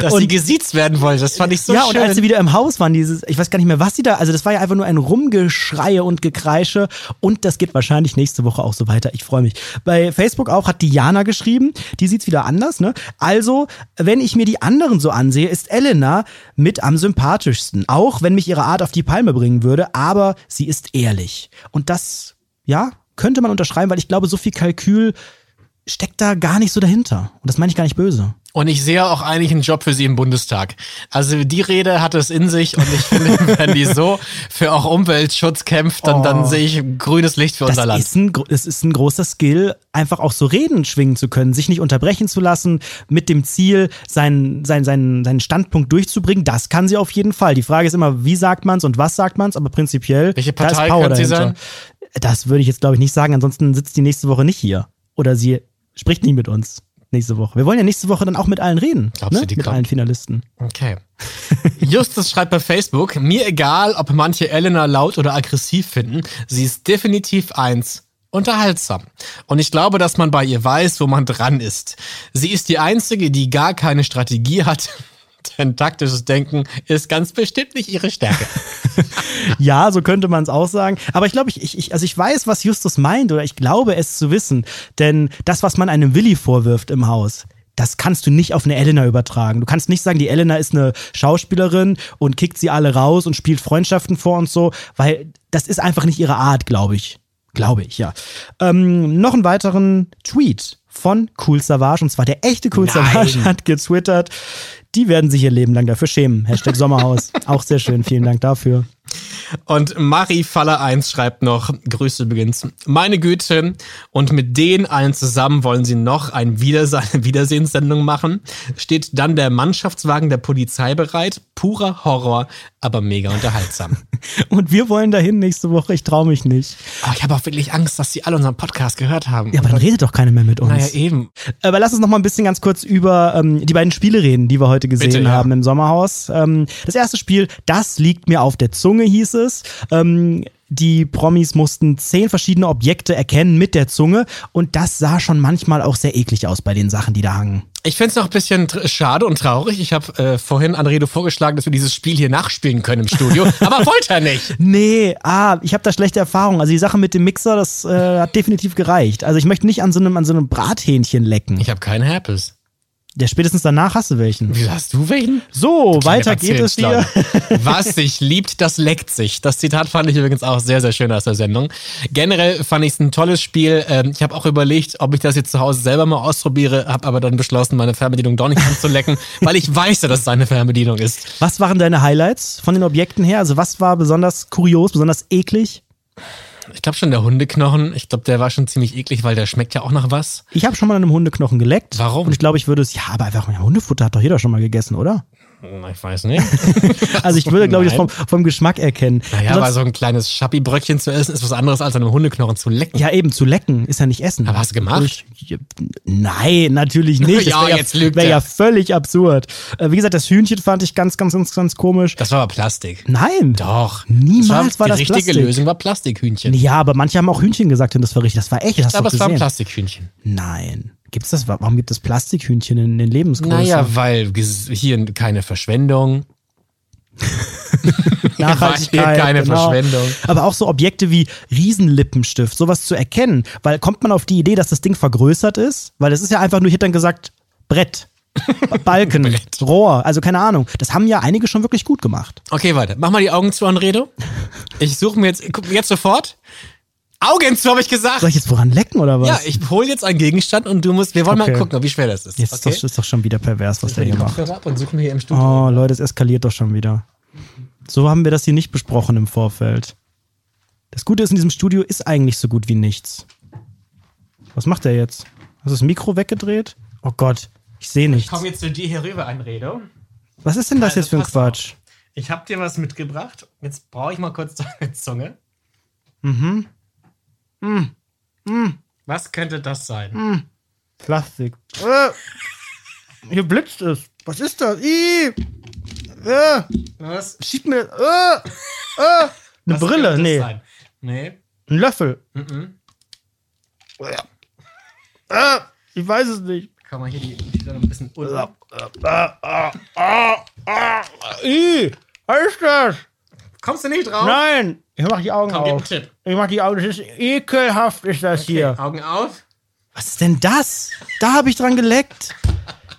Dass und, sie gesiezt werden wollte, das fand ich so ja, schön. und als sie wieder im Haus waren, dieses, ich weiß gar nicht mehr, was sie da, also das war ja einfach nur ein Rumgeschreie und Gekreische und das geht wahrscheinlich nächste Woche auch so weiter. Ich freue mich. Bei Facebook auch hat Diana geschrieben, die sieht's wieder anders, ne? Also, wenn ich mir die anderen so ansehe, ist Elena mit am sympathischsten. Auch wenn mich ihre Art auf die Palme bringen würde, aber sie ist ehrlich. Und das, ja, könnte man unterschreiben, weil ich glaube, so viel Kalkül steckt da gar nicht so dahinter. Und das meine ich gar nicht böse. Und ich sehe auch eigentlich einen Job für sie im Bundestag. Also die Rede hat es in sich und ich finde, wenn die so für auch Umweltschutz kämpft, dann, dann sehe ich grünes Licht für das unser Land. Ist ein, das ist ein großer Skill, einfach auch so Reden schwingen zu können, sich nicht unterbrechen zu lassen, mit dem Ziel, seinen, seinen, seinen, seinen Standpunkt durchzubringen. Das kann sie auf jeden Fall. Die Frage ist immer, wie sagt man's und was sagt man's, aber prinzipiell. Welche da ist Partei Power könnte sie dahinter. Das würde ich jetzt, glaube ich, nicht sagen, ansonsten sitzt die nächste Woche nicht hier. Oder sie spricht nie mit uns nächste Woche. Wir wollen ja nächste Woche dann auch mit allen reden. Glaubst ne? du, die mit kommt? allen Finalisten. Okay. Justus schreibt bei Facebook, mir egal, ob manche Elena laut oder aggressiv finden, sie ist definitiv eins. Unterhaltsam. Und ich glaube, dass man bei ihr weiß, wo man dran ist. Sie ist die Einzige, die gar keine Strategie hat. Denn taktisches Denken ist ganz bestimmt nicht ihre Stärke. Ja, so könnte man es auch sagen. Aber ich glaube, ich, ich, also ich weiß, was Justus meint oder ich glaube es zu wissen. Denn das, was man einem Willi vorwirft im Haus, das kannst du nicht auf eine Elena übertragen. Du kannst nicht sagen, die Elena ist eine Schauspielerin und kickt sie alle raus und spielt Freundschaften vor und so, weil das ist einfach nicht ihre Art, glaube ich. Glaube ich, ja. Ähm, noch einen weiteren Tweet von Cool Savage, und zwar der echte Cool Nein. Savage hat getwittert. Die werden sich ihr Leben lang dafür schämen. Hashtag Sommerhaus. Auch sehr schön. Vielen Dank dafür. Und Marie Faller 1 schreibt noch, Grüße übrigens, meine Güte, und mit denen allen zusammen wollen sie noch ein Wiederse eine Wiedersehenssendung machen. Steht dann der Mannschaftswagen der Polizei bereit. Purer Horror, aber mega unterhaltsam. Und wir wollen dahin nächste Woche. Ich traue mich nicht. Aber ich habe auch wirklich Angst, dass sie alle unseren Podcast gehört haben. Ja, aber dann redet doch keiner mehr mit uns. naja, eben. Aber lass uns noch mal ein bisschen ganz kurz über ähm, die beiden Spiele reden, die wir heute gesehen Bitte, ja. haben im Sommerhaus. Ähm, das erste Spiel, das liegt mir auf der Zunge, hieß es. Ähm, die Promis mussten zehn verschiedene Objekte erkennen mit der Zunge und das sah schon manchmal auch sehr eklig aus bei den Sachen, die da hangen. Ich find's noch ein bisschen schade und traurig. Ich habe äh, vorhin Anredo vorgeschlagen, dass wir dieses Spiel hier nachspielen können im Studio, aber wollte er nicht. Nee, ah, ich habe da schlechte Erfahrungen. Also die Sache mit dem Mixer, das äh, hat definitiv gereicht. Also ich möchte nicht an so einem, an so einem Brathähnchen lecken. Ich habe keinen Herpes. Der spätestens danach hast du welchen. Wie hast du welchen? So, weiter geht es hier. Was sich liebt, das leckt sich. Das Zitat fand ich übrigens auch sehr, sehr schön aus der Sendung. Generell fand ich es ein tolles Spiel. Ähm, ich habe auch überlegt, ob ich das jetzt zu Hause selber mal ausprobiere, habe aber dann beschlossen, meine Fernbedienung doch nicht anzulecken, weil ich weiß ja, dass es eine Fernbedienung ist. Was waren deine Highlights von den Objekten her? Also was war besonders kurios, besonders eklig? Ich glaube schon der Hundeknochen. Ich glaube, der war schon ziemlich eklig, weil der schmeckt ja auch nach was. Ich habe schon mal an einem Hundeknochen geleckt. Warum? Und ich glaube, ich würde es, ja, aber einfach ja, Hundefutter hat doch jeder schon mal gegessen, oder? Ich weiß nicht. Also ich würde, glaube ich, das vom, vom Geschmack erkennen. Naja, Ansonsten- aber so ein kleines Schappi-Bröckchen zu essen ist was anderes als an einem Hundeknochen zu lecken. ja, eben, zu lecken ist ja nicht essen. Aber hast du gemacht? Ich, nein, natürlich nicht. Das Ja, jetzt lügt Wäre ja völlig absurd. Äh, wie gesagt, das Hühnchen fand ich ganz, ganz, ganz, ganz komisch. Das war aber Plastik. Nein. Doch. Niemals war die das richtige Plastik. Lösung war Plastikhühnchen. Ja, aber manche haben auch Hühnchen gesagt und das war richtig. Das war echt. Das du aber doch es war ein. Plastikhühnchen. Nein. Gibt's das? Warum gibt es Plastikhühnchen in den Lebensgrößen? Naja, weil hier keine Verschwendung. Nachhaltigkeit, keine genau. Verschwendung. Aber auch so Objekte wie Riesenlippenstift, sowas zu erkennen. Weil kommt man auf die Idee, dass das Ding vergrößert ist? Weil es ist ja einfach nur, ich hätte dann gesagt, Brett. Balken, Brett. Rohr, also keine Ahnung. Das haben ja einige schon wirklich gut gemacht. Okay, weiter. Mach mal die Augen zu, Anredo. Ich suche mir jetzt, guck, jetzt sofort. Augen zu, habe ich gesagt. Soll ich jetzt woran lecken oder was? Ja, ich hole jetzt einen Gegenstand und du musst, wir wollen Okay. mal gucken, wie schwer das ist. Jetzt okay? ist, das, ist doch schon wieder pervers, was der hier macht. Ab und suchen wir hier im Studio. Oh, Leute, es eskaliert doch schon wieder. So haben wir das hier nicht besprochen im Vorfeld. Das Gute ist, in diesem Studio ist eigentlich so gut wie nichts. Was macht er jetzt? Hast du das Mikro weggedreht? Oh Gott, ich sehe nichts. Komm jetzt zu dir hier rüber, Anredo. Was ist denn das Also, jetzt für ein Quatsch? Ich habe dir was mitgebracht. Jetzt brauche ich mal kurz deine Zunge. Mhm. Was könnte das sein? Plastik. Äh, hier blitzt es. Was ist das? Ih. Äh, Was? schieb mir. Äh, äh. Eine Was Brille? könnte das Nee. Sein? Nee. Ein Löffel. Mhm. Äh, ich weiß es nicht. Kann man hier die, die dann ein bisschen unten. Ih, was ist das? Kommst du nicht drauf? Nein, ich mach die Augen Komm, gib einen auf. Tipp. Ich mach die Augen, das ist ekelhaft, ist das hier. Augen auf. Was ist denn das? Da habe ich dran geleckt.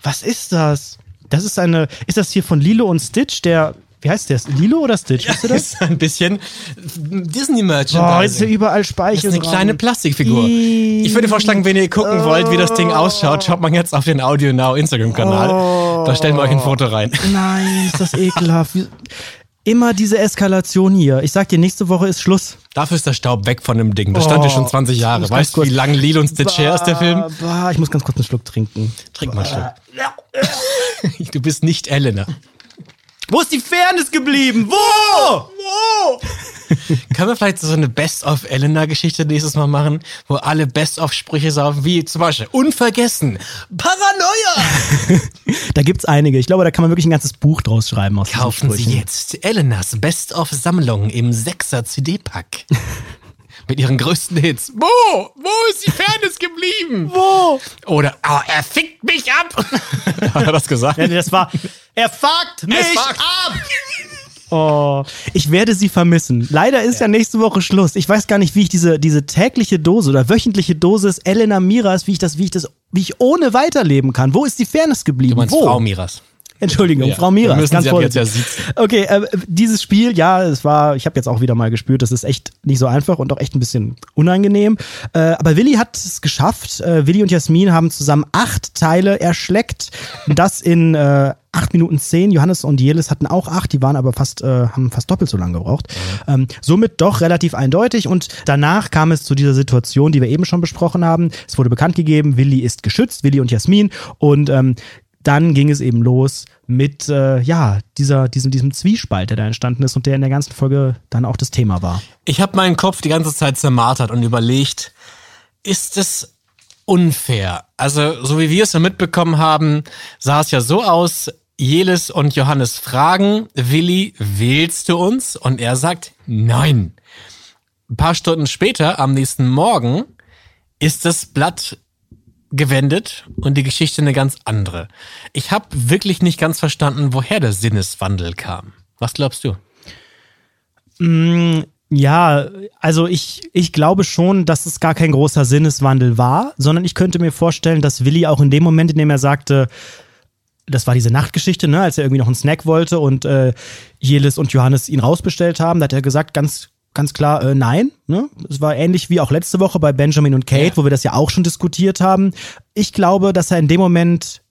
Was ist das? Das ist eine, ist das hier von Lilo und Stitch, der, wie heißt der? Lilo oder Stitch? Wisst ihr Das das? ist ein bisschen disney Boah, jetzt ist hier überall Das Speichel ist eine kleine Plastikfigur. Ih. Ich würde vorschlagen, wenn ihr gucken wollt, wie das Ding ausschaut, schaut man jetzt auf den Audio Now Instagram-Kanal. Da stellen wir euch ein Foto rein. Nein, ist das ekelhaft. Immer diese Eskalation hier. Ich sag dir, nächste Woche ist Schluss. Dafür ist der Staub weg von dem Ding. Das stand ja Oh, schon 20 Jahre. Weißt du, wie lange Lilo und Stitch her ist, der Film? Bah, bah, ich muss ganz kurz einen Schluck trinken. Trink mal schnell. Du bist nicht Elena. Wo ist die Fairness geblieben? Wo? Wo? Können wir vielleicht so eine Best-of-Elena-Geschichte nächstes Mal machen, wo alle Best-of-Sprüche saufen, wie zum Beispiel Unvergessen, Paranoia! Da gibt's einige. Ich glaube, da kann man wirklich ein ganzes Buch draus schreiben aus Kaufen Sie jetzt Elenas Best-of-Sammlung im 6er CD-Pack. Mit ihren größten Hits. Wo? Wo ist die Fairness geblieben? Wo? Oder, oh, er fickt mich ab. Hat er das gesagt? Ja, das war. Er fuckt mich fuckt. ab! Oh, ich werde sie vermissen. Leider ist ja. nächste Woche Schluss. Ich weiß gar nicht, wie ich diese, diese tägliche Dose oder wöchentliche Dosis Elena Miras, wie ich das, wie ich das, wie ich ohne weiterleben kann. Wo ist die Fairness geblieben? Du meinst Wo? Frau Miras. Entschuldigung, Ja. Frau Miras. Wir müssen ganz sie jetzt ja siezen. Okay, äh, dieses Spiel, ja, es war, ich habe jetzt auch wieder mal gespürt, das ist echt nicht so einfach und auch echt ein bisschen unangenehm. Äh, aber Willi hat es geschafft. Äh, Willi und Jasmin haben zusammen acht Teile erschleckt. Das in äh, acht Minuten zehn. Johannes und Jelis hatten auch acht, die waren aber fast, äh, haben fast doppelt so lange gebraucht. Ähm, somit doch relativ eindeutig. Und danach kam es zu dieser Situation, die wir eben schon besprochen haben. Es wurde bekannt gegeben, Willi ist geschützt, Willi und Jasmin. Und ähm, dann ging es eben los mit äh, ja dieser diesem diesem Zwiespalt, der da entstanden ist und der in der ganzen Folge dann auch das Thema war. Ich habe meinen Kopf die ganze Zeit zermartert und überlegt, ist es unfair? Also, so wie wir es ja mitbekommen haben, sah es ja so aus, Jelis und Johannes fragen, Willi, wählst du uns? Und er sagt, nein. Ein paar Stunden später, am nächsten Morgen, ist das Blatt gewendet und die Geschichte eine ganz andere. Ich habe wirklich nicht ganz verstanden, woher der Sinneswandel kam. Was glaubst du? Ja, also ich, ich glaube schon, dass es gar kein großer Sinneswandel war, sondern ich könnte mir vorstellen, dass Willi auch in dem Moment, in dem er sagte, das war diese Nachtgeschichte, ne, als er irgendwie noch einen Snack wollte und äh, Jelis und Johannes ihn rausbestellt haben, da hat er gesagt, ganz ganz klar äh, nein. Ne? Es war ähnlich wie auch letzte Woche bei Benjamin und Kate, ja. wo wir das ja auch schon diskutiert haben. Ich glaube, dass er in dem Moment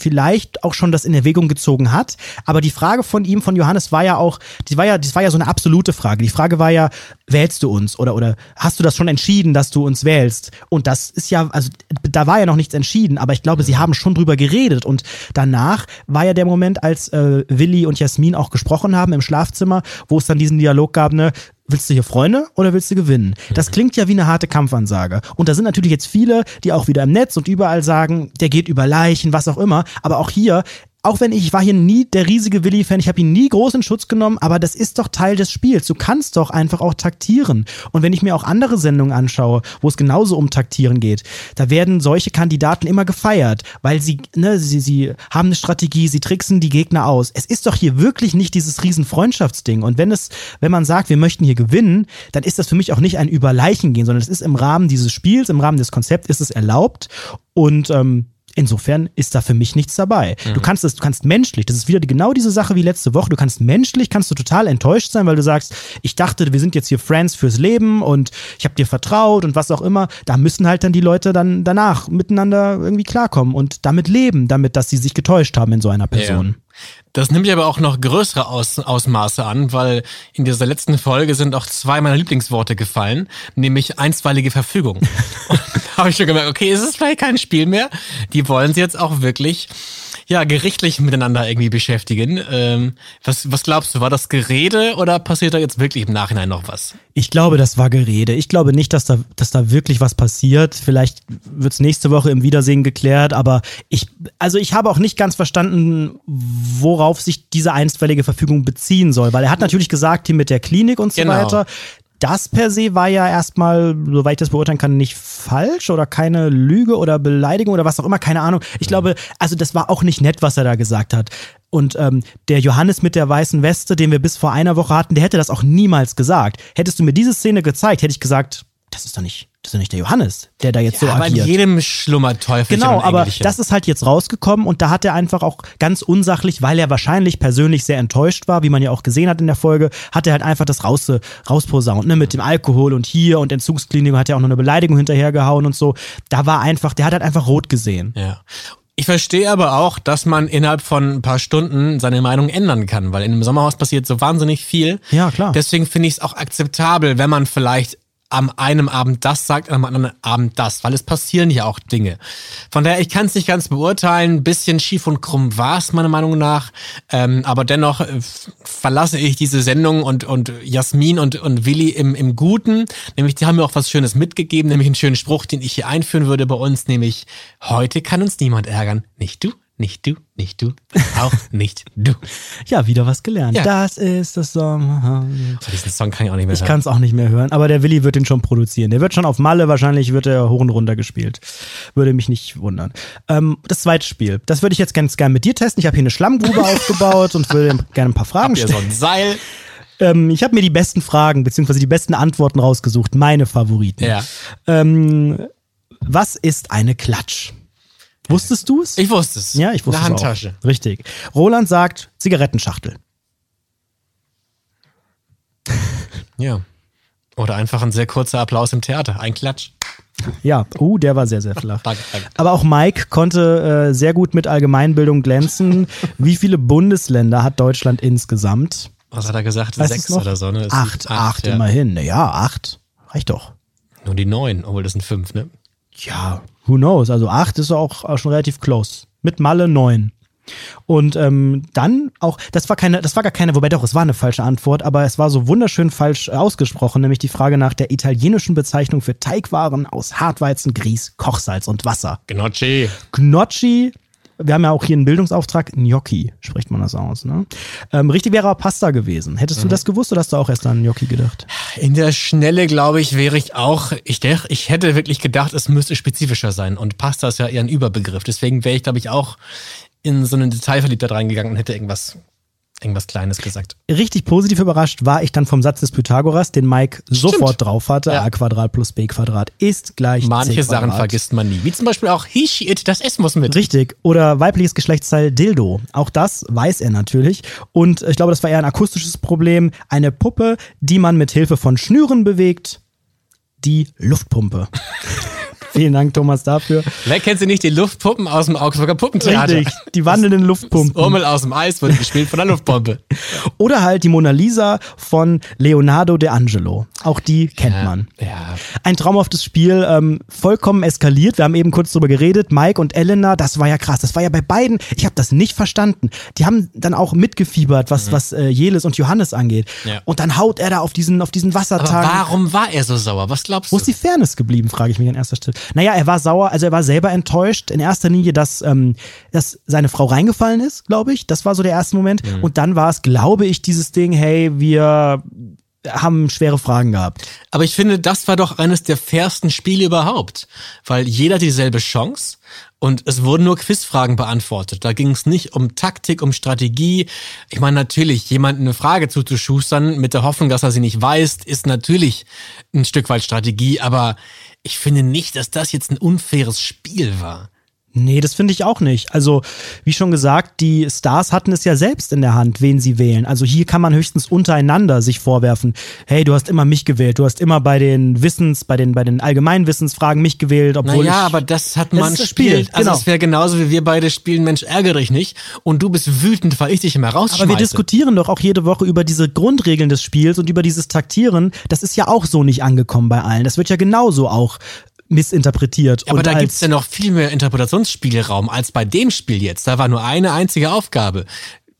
vielleicht auch schon das in Erwägung gezogen hat. Aber die Frage von ihm, von Johannes, war ja auch, die war ja, das war ja so eine absolute Frage. Die Frage war ja, wählst du uns oder, oder hast du das schon entschieden, dass du uns wählst? Und das ist ja, also da war ja noch nichts entschieden, aber ich glaube, sie haben schon drüber geredet. Und danach war ja der Moment, als äh, Willi und Jasmin auch gesprochen haben im Schlafzimmer, wo es dann diesen Dialog gab, ne, willst du hier Freunde oder willst du gewinnen? Das mhm. klingt ja wie eine harte Kampfansage. Und da sind natürlich jetzt viele, die auch wieder im Netz und überall sagen, der geht über Leichen, was auch immer. Aber auch hier, auch wenn ich, ich war hier nie der riesige Willi-Fan, ich habe ihn nie groß in Schutz genommen, aber das ist doch Teil des Spiels. Du kannst doch einfach auch taktieren. Und wenn ich mir auch andere Sendungen anschaue, wo es genauso um Taktieren geht, da werden solche Kandidaten immer gefeiert, weil sie, ne, sie, sie haben eine Strategie, sie tricksen die Gegner aus. Es ist doch hier wirklich nicht dieses riesen Freundschaftsding. Und wenn es, wenn man sagt, wir möchten hier gewinnen, dann ist das für mich auch nicht ein Überleichen gehen, sondern es ist im Rahmen dieses Spiels, im Rahmen des Konzepts ist es erlaubt. Und ähm, Insofern ist da für mich nichts dabei. Mhm. Du kannst es, du kannst menschlich, das ist wieder genau diese Sache wie letzte Woche, du kannst menschlich, kannst du total enttäuscht sein, weil du sagst, ich dachte, wir sind jetzt hier Friends fürs Leben und ich habe dir vertraut und was auch immer. Da müssen halt dann die Leute dann danach miteinander irgendwie klarkommen und damit leben, damit, dass sie sich getäuscht haben in so einer Person. Ja. Das nimmt aber auch noch größere Aus Ausmaße an, weil in dieser letzten Folge sind auch zwei meiner Lieblingsworte gefallen, nämlich einstweilige Verfügung. Und da habe ich schon gemerkt, okay, ist es vielleicht kein Spiel mehr. Die wollen sie jetzt auch wirklich ja, gerichtlich miteinander irgendwie beschäftigen. Ähm, was, was glaubst du, war das Gerede oder passiert da jetzt wirklich im Nachhinein noch was? Ich glaube, das war Gerede. Ich glaube nicht, dass da, dass da wirklich was passiert. Vielleicht wird's nächste Woche im Wiedersehen geklärt, aber ich, also ich habe auch nicht ganz verstanden, worauf sich diese einstweilige Verfügung beziehen soll, weil er hat natürlich gesagt, hier mit der Klinik und so genau. weiter, das per se war ja erstmal, soweit ich das beurteilen kann, nicht falsch oder keine Lüge oder Beleidigung oder was auch immer, keine Ahnung. Ich mhm. glaube, also das war auch nicht nett, was er da gesagt hat. Und ähm, der Johannes mit der weißen Weste, den wir bis vor einer Woche hatten, der hätte das auch niemals gesagt. Hättest du mir diese Szene gezeigt, hätte ich gesagt, das ist doch nicht, das ist doch nicht der Johannes, der da jetzt ja, so aber agiert. Aber jedem schlummert Teufel. Genau, aber das ist halt jetzt rausgekommen und da hat er einfach auch ganz unsachlich, weil er wahrscheinlich persönlich sehr enttäuscht war, wie man ja auch gesehen hat in der Folge, hat er halt einfach das raus, rausposaunt, ne, mit dem Alkohol und hier und Entzugsklinik hat er auch noch eine Beleidigung hinterhergehauen und so. Da war einfach, der hat halt einfach rot gesehen. Ja. Ich verstehe aber auch, dass man innerhalb von ein paar Stunden seine Meinung ändern kann, weil in einem Sommerhaus passiert so wahnsinnig viel. Ja, klar. Deswegen finde ich es auch akzeptabel, wenn man vielleicht am einem Abend das sagt, am anderen Abend das, weil es passieren ja auch Dinge. Von daher, ich kann es nicht ganz beurteilen. Ein bisschen schief und krumm war es meiner Meinung nach, ähm, aber dennoch äh, verlasse ich diese Sendung und und Jasmin und und Willi im im Guten. Nämlich, die haben mir auch was Schönes mitgegeben, nämlich einen schönen Spruch, den ich hier einführen würde bei uns, nämlich: Heute kann uns niemand ärgern, nicht du, nicht du, nicht du, auch nicht du. Ja, wieder was gelernt. Ja. Das ist das Song. diesen Song kann ich auch nicht mehr hören. Ich kann es auch nicht mehr hören, aber der Willi wird den schon produzieren. Der wird schon auf Malle, wahrscheinlich wird er hoch und runter gespielt. Würde mich nicht wundern. Ähm, das zweite Spiel, das würde ich jetzt ganz gerne mit dir testen. Ich habe hier eine Schlammgrube aufgebaut und würde gerne ein paar Fragen stellen. Habt ihr so ein Seil? Ähm, ich habe mir die besten Fragen beziehungsweise die besten Antworten rausgesucht, meine Favoriten. Ja. Ähm, was ist eine Klatsch? Wusstest du es? Ich wusste es. Ja, ich wusste es. Eine Handtasche. Auch. Richtig. Roland sagt Zigarettenschachtel. Ja. Oder einfach ein sehr kurzer Applaus im Theater. Ein Klatsch. Ja, uh, der war sehr, sehr flach. danke, danke. Aber auch Mike konnte äh, sehr gut mit Allgemeinbildung glänzen. Wie viele Bundesländer hat Deutschland insgesamt? Was hat er gesagt? Weißt Sechs oder so, ne? Acht, acht, acht ja. immerhin. Ja, acht. Reicht doch. Nur die neun, obwohl das sind fünf, ne? Ja, who knows? Also acht ist auch, schon relativ close. Mit Malle neun. Und ähm, dann auch, das war keine, das war gar keine, wobei doch, es war eine falsche Antwort, aber es war so wunderschön falsch ausgesprochen, nämlich die Frage nach der italienischen Bezeichnung für Teigwaren aus Hartweizen, Grieß, Kochsalz und Wasser. Gnocchi. Gnocchi wir haben ja auch hier einen Bildungsauftrag, Gnocchi spricht man das aus. Ne? Ähm, richtig wäre aber Pasta gewesen. Hättest mhm. du das gewusst oder hast du auch erst an Gnocchi gedacht? In der Schnelle, glaube ich, wäre ich auch, ich, ich hätte wirklich gedacht, es müsste spezifischer sein. Und Pasta ist ja eher ein Überbegriff. Deswegen wäre ich, glaube ich, auch in so eine Detailverliebtheit reingegangen und hätte irgendwas irgendwas Kleines gesagt. Richtig positiv überrascht war ich dann vom Satz des Pythagoras, den Mike sofort drauf hatte. Ja. a Quadrat plus b Quadrat ist gleich Manche c Sachen Quadrat. vergisst man nie. Wie zum Beispiel auch he, she, it, das S muss mit. Richtig. Oder weibliches Geschlechtsteil Dildo. Auch das weiß er natürlich. Und ich glaube, das war eher ein akustisches Problem. Eine Puppe, die man mit Hilfe von Schnüren bewegt. Die Luftpumpe. Vielen Dank, Thomas, dafür. Wer kennt sie nicht? Die Luftpuppen aus dem Augsburger Puppentheater. Richtig. Die wandelnden Luftpumpen. Urmel aus dem Eis wurde gespielt von der Luftpumpe. Oder halt die Mona Lisa von Leonardo de Angelo. Auch die kennt man. Ja. Ein traumhaftes Spiel, ähm, vollkommen eskaliert. Wir haben eben kurz drüber geredet. Mike und Elena, das war ja krass. Das war ja bei beiden, ich habe das nicht verstanden. Die haben dann auch mitgefiebert, was, was äh, Jelis und Johannes angeht. Mhm. Ja. Und dann haut er da auf diesen, auf diesen Wassertag. warum war er so sauer? Was glaubst Wo du? ist die Fairness geblieben, frage ich mich an erster Stelle. Naja, er war sauer, also er war selber enttäuscht. In erster Linie, dass, ähm, dass seine Frau reingefallen ist, glaube ich. Das war so der erste Moment. Mhm. Und dann war es, glaube ich, dieses Ding, hey, wir haben schwere Fragen gehabt. Aber ich finde, das war doch eines der fairsten Spiele überhaupt. Weil jeder dieselbe Chance und es wurden nur Quizfragen beantwortet. Da ging es nicht um Taktik, um Strategie. Ich meine, natürlich, jemandem eine Frage zuzuschustern mit der Hoffnung, dass er sie nicht weiß, ist natürlich ein Stück weit Strategie. Aber ich finde nicht, dass das jetzt ein unfaires Spiel war. Nee, das finde ich auch nicht. Also, wie schon gesagt, die Stars hatten es ja selbst in der Hand, wen sie wählen. Also hier kann man höchstens untereinander sich vorwerfen. Hey, du hast immer mich gewählt. Du hast immer bei den Wissens, bei den, bei den Allgemeinwissensfragen mich gewählt, obwohl Naja, ich aber das hat man das Spiel, spielt. Also genau. es wäre genauso wie wir beide spielen, Mensch, ärgere dich nicht. Und du bist wütend, weil ich dich immer rausschmeiße. Aber wir diskutieren doch auch jede Woche über diese Grundregeln des Spiels und über dieses Taktieren. Das ist ja auch so nicht angekommen bei allen. Das wird ja genauso auch missinterpretiert. Aber und da gibt's ja noch viel mehr Interpretationsspielraum als bei dem Spiel jetzt. Da war nur eine einzige Aufgabe.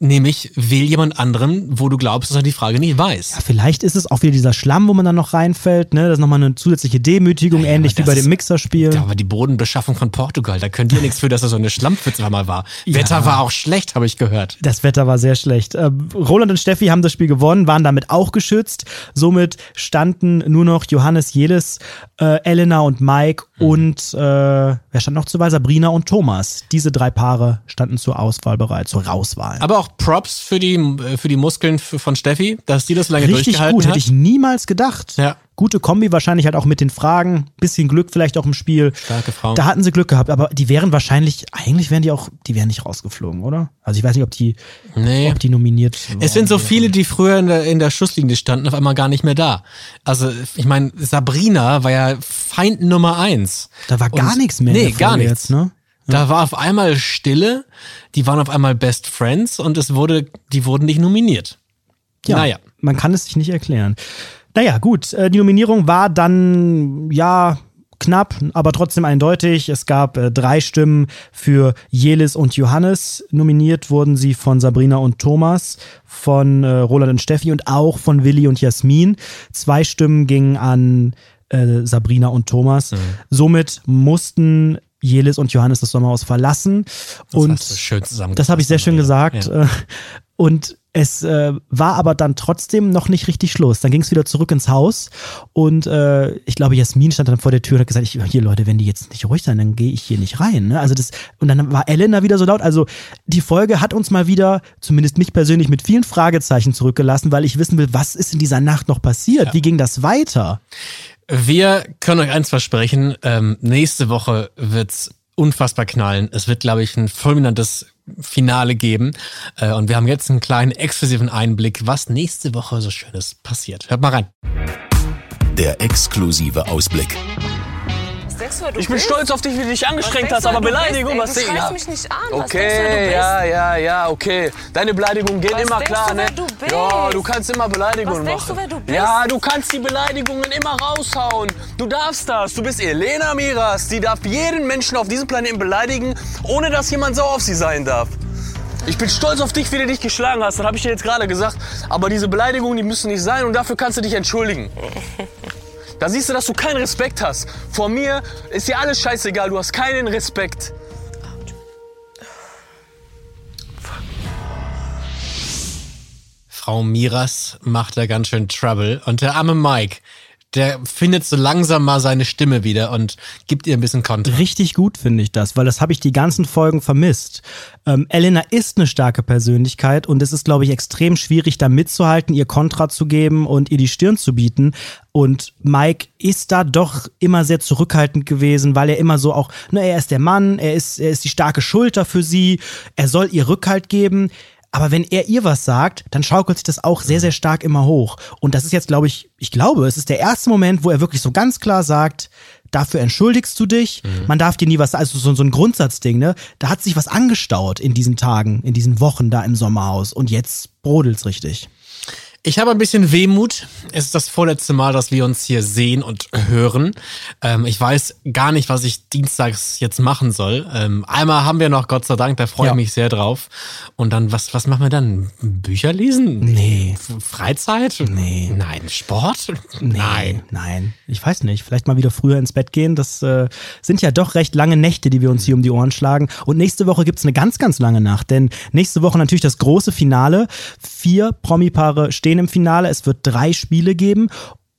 Nämlich, wähl jemand anderen, wo du glaubst, dass er die Frage nicht weiß. Vielleicht ist es auch wieder dieser Schlamm, wo man dann noch reinfällt. Ne? Das ist nochmal eine zusätzliche Demütigung, Naja, ähnlich wie bei dem Mixerspiel. Ja, aber die Bodenbeschaffung von Portugal, da könnt ihr nichts für, dass das so eine Schlammpfütze mal war. Wetter war auch schlecht, habe ich gehört. Das Wetter war sehr schlecht. Äh, Roland und Steffi haben das Spiel gewonnen, waren damit auch geschützt. Somit standen nur noch Johannes Jelis, äh, Elena und Mike. Und äh, wer stand noch zur Wahl? Sabrina und Thomas. Diese drei Paare standen zur Auswahl bereit, zur Rauswahl. Aber auch Props für die, äh, für die Muskeln von Steffi, dass die das so lange Richtig durchgehalten gut, hat. hätte ich niemals gedacht. Ja. Gute Kombi wahrscheinlich halt auch mit den Fragen, bisschen Glück vielleicht auch im Spiel. Starke Frau. Da hatten sie Glück gehabt, aber die wären wahrscheinlich, eigentlich wären die auch, die wären nicht rausgeflogen, oder? Also ich weiß nicht, ob die, Nee. ob die nominiert Es sind so viele, die früher in der, in der Schusslinie standen, auf einmal gar nicht mehr da. Also, ich meine, Sabrina war ja Feind Nummer eins. Da war gar Und- nichts mehr Nee, gar nichts. jetzt, ne? Da war auf einmal Stille, die waren auf einmal Best Friends und es wurde, die wurden nicht nominiert. Ja, Naja. man kann es sich nicht erklären. Naja, gut, äh, die Nominierung war dann, ja, knapp, aber trotzdem eindeutig. Es gab äh, drei Stimmen für Jelis und Johannes. Nominiert wurden sie von Sabrina und Thomas, von äh, Roland und Steffi und auch von Willi und Jasmin. Zwei Stimmen gingen an äh, Sabrina und Thomas. Somit mussten Jelis und Johannes das Sommerhaus verlassen. und hast du schön zusammengefasst, Das habe ich sehr schön gesagt. Ja. Und es äh, war aber dann trotzdem noch nicht richtig Schluss. Dann ging es wieder zurück ins Haus und äh, ich glaube, Jasmin stand dann vor der Tür und hat gesagt, ich, hier Leute, wenn die jetzt nicht ruhig sein, dann gehe ich hier nicht rein. Ne? Also das und dann war Elena wieder so laut. Also die Folge hat uns mal wieder, zumindest mich persönlich, mit vielen Fragezeichen zurückgelassen, weil ich wissen will, was ist in dieser Nacht noch passiert? Wie ging das weiter? Wir können euch eins versprechen, ähm, nächste Woche wird's unfassbar knallen. Es wird, glaube ich, ein fulminantes Finale geben. Äh, und wir haben jetzt einen kleinen exklusiven Einblick, was nächste Woche so Schönes passiert. Hört mal rein. Der exklusive Ausblick. Was denkst du, du Ich bin bist? stolz auf dich, wie du dich Was angestrengt hast, du, aber du Beleidigung, bist, was ey, Du ja. mich nicht an. Was du, du Okay, bist? ja, ja, ja, okay. Deine Beleidigungen gehen Was immer klar, du, ne? du bist? Ja, du kannst immer Beleidigungen Was denkst machen. du, wer du bist? Ja, du kannst die Beleidigungen immer raushauen. Du darfst das. Du bist Elena Miras. Die darf jeden Menschen auf diesem Planeten beleidigen, ohne dass jemand sauer auf sie sein darf. Ich bin stolz auf dich, wie du dich geschlagen hast. Das habe ich dir jetzt gerade gesagt. Aber diese Beleidigungen, die müssen nicht sein und dafür kannst du dich entschuldigen. Da siehst du, dass du keinen Respekt hast. Vor mir ist dir alles scheißegal. Du hast keinen Respekt. Frau Miras macht da ganz schön Trouble. Und der arme Mike, der findet so langsam mal seine Stimme wieder und gibt ihr ein bisschen Kontra. Richtig gut finde ich das, weil das habe ich die ganzen Folgen vermisst. Ähm, Elena ist eine starke Persönlichkeit und es ist, glaube ich, extrem schwierig, da mitzuhalten, ihr Kontra zu geben und ihr die Stirn zu bieten. Und Mike ist da doch immer sehr zurückhaltend gewesen, weil er immer so auch, ne, er ist der Mann, er ist, er ist die starke Schulter für sie, er soll ihr Rückhalt geben. Aber wenn er ihr was sagt, dann schaukelt sich das auch sehr, sehr stark immer hoch. Und das ist jetzt, glaube ich, ich glaube, es ist der erste Moment, wo er wirklich so ganz klar sagt, dafür entschuldigst du dich, Mhm. man darf dir nie was, also so, so ein Grundsatzding, ne? Da hat sich was angestaut in diesen Tagen, in diesen Wochen da im Sommerhaus. Und jetzt brodelt's richtig. Ich habe ein bisschen Wehmut. Es ist das vorletzte Mal, dass wir uns hier sehen und hören. Ähm, ich weiß gar nicht, was ich dienstags jetzt machen soll. Ähm, einmal haben wir noch, Gott sei Dank, da freue Ja. ich mich sehr drauf. Und dann, was, was machen wir dann? Bücher lesen? Nee. Freizeit? Nee. Nein. Sport? Nee, Nein. Nein. Ich weiß nicht. Vielleicht mal wieder früher ins Bett gehen. Das äh, sind ja doch recht lange Nächte, die wir uns hier um die Ohren schlagen. Und nächste Woche gibt's eine ganz, ganz lange Nacht. Denn nächste Woche natürlich das große Finale. Vier Promi-Paare stehen im Finale. Es wird drei Spiele geben.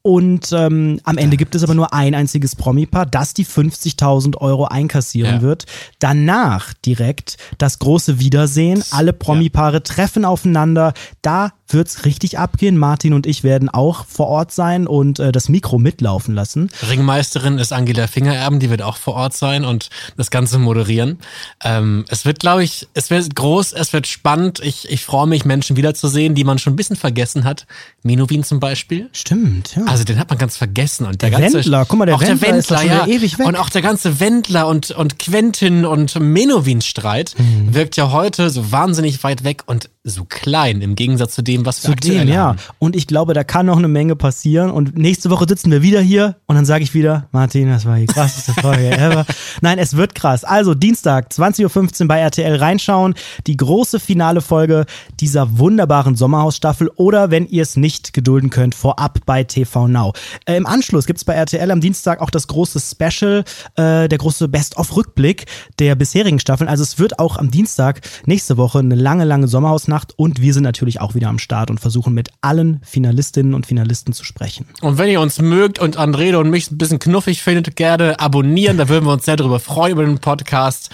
Und ähm, am Ende gibt es aber nur ein einziges Promi-Paar, das die 50.000 Euro einkassieren Ja. wird. Danach direkt das große Wiedersehen. Alle Promi-Paare treffen aufeinander. Da wird's richtig abgehen. Martin und ich werden auch vor Ort sein und äh, das Mikro mitlaufen lassen. Ringmeisterin ist Angela Fingererben, die wird auch vor Ort sein und das Ganze moderieren. Ähm, es wird, glaube ich, es wird groß, es wird spannend. Ich, ich freue mich, Menschen wiederzusehen, die man schon ein bisschen vergessen hat. Minowin zum Beispiel. Stimmt, ja. Also den hat man ganz vergessen. Und der, Der ganze, Wendler, guck mal, der auch Wendler der Wendler, schon ja. ewig weg. Und auch der ganze Wendler und, und Quentin und Menowin-Streit Mhm. wirkt ja heute so wahnsinnig weit weg und so klein im Gegensatz zu dem, was wir Zu aktuell dem, ja. haben. Und ich glaube, da kann noch eine Menge passieren. Und nächste Woche sitzen wir wieder hier und dann sage ich wieder, Martin, das war die krasseste Folge ever. Nein, es wird krass. Also Dienstag, 20.15 Uhr bei RTL reinschauen. Die große finale Folge dieser wunderbaren Sommerhausstaffel. Oder wenn ihr es nicht gedulden könnt, vorab bei TV Now. Äh, Im Anschluss gibt's bei RTL am Dienstag auch das große Special, äh, der große Best-of-Rückblick der bisherigen Staffeln. Also es wird auch am Dienstag nächste Woche eine lange, lange Sommerhausnacht und wir sind natürlich auch wieder am Start und versuchen mit allen Finalistinnen und Finalisten zu sprechen. Und wenn ihr uns mögt und Andrede und mich ein bisschen knuffig findet, gerne abonnieren. Da würden wir uns sehr darüber freuen über den Podcast.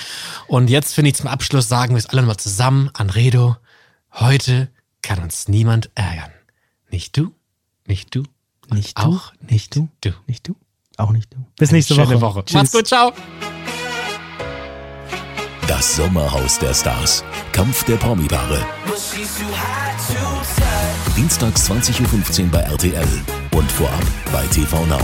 Und jetzt finde ich zum Abschluss sagen wir es alle nochmal zusammen. Anredo, heute kann uns niemand ärgern. Nicht du, nicht du, Nicht du, auch nicht du, du. nicht du, auch nicht du. Bis nächste Schöne Woche. Woche. Macht's gut, ciao. Das Sommerhaus der Stars. Kampf der Promi-Paare. Dienstags 20.15 Uhr bei RTL und vorab bei TV Now.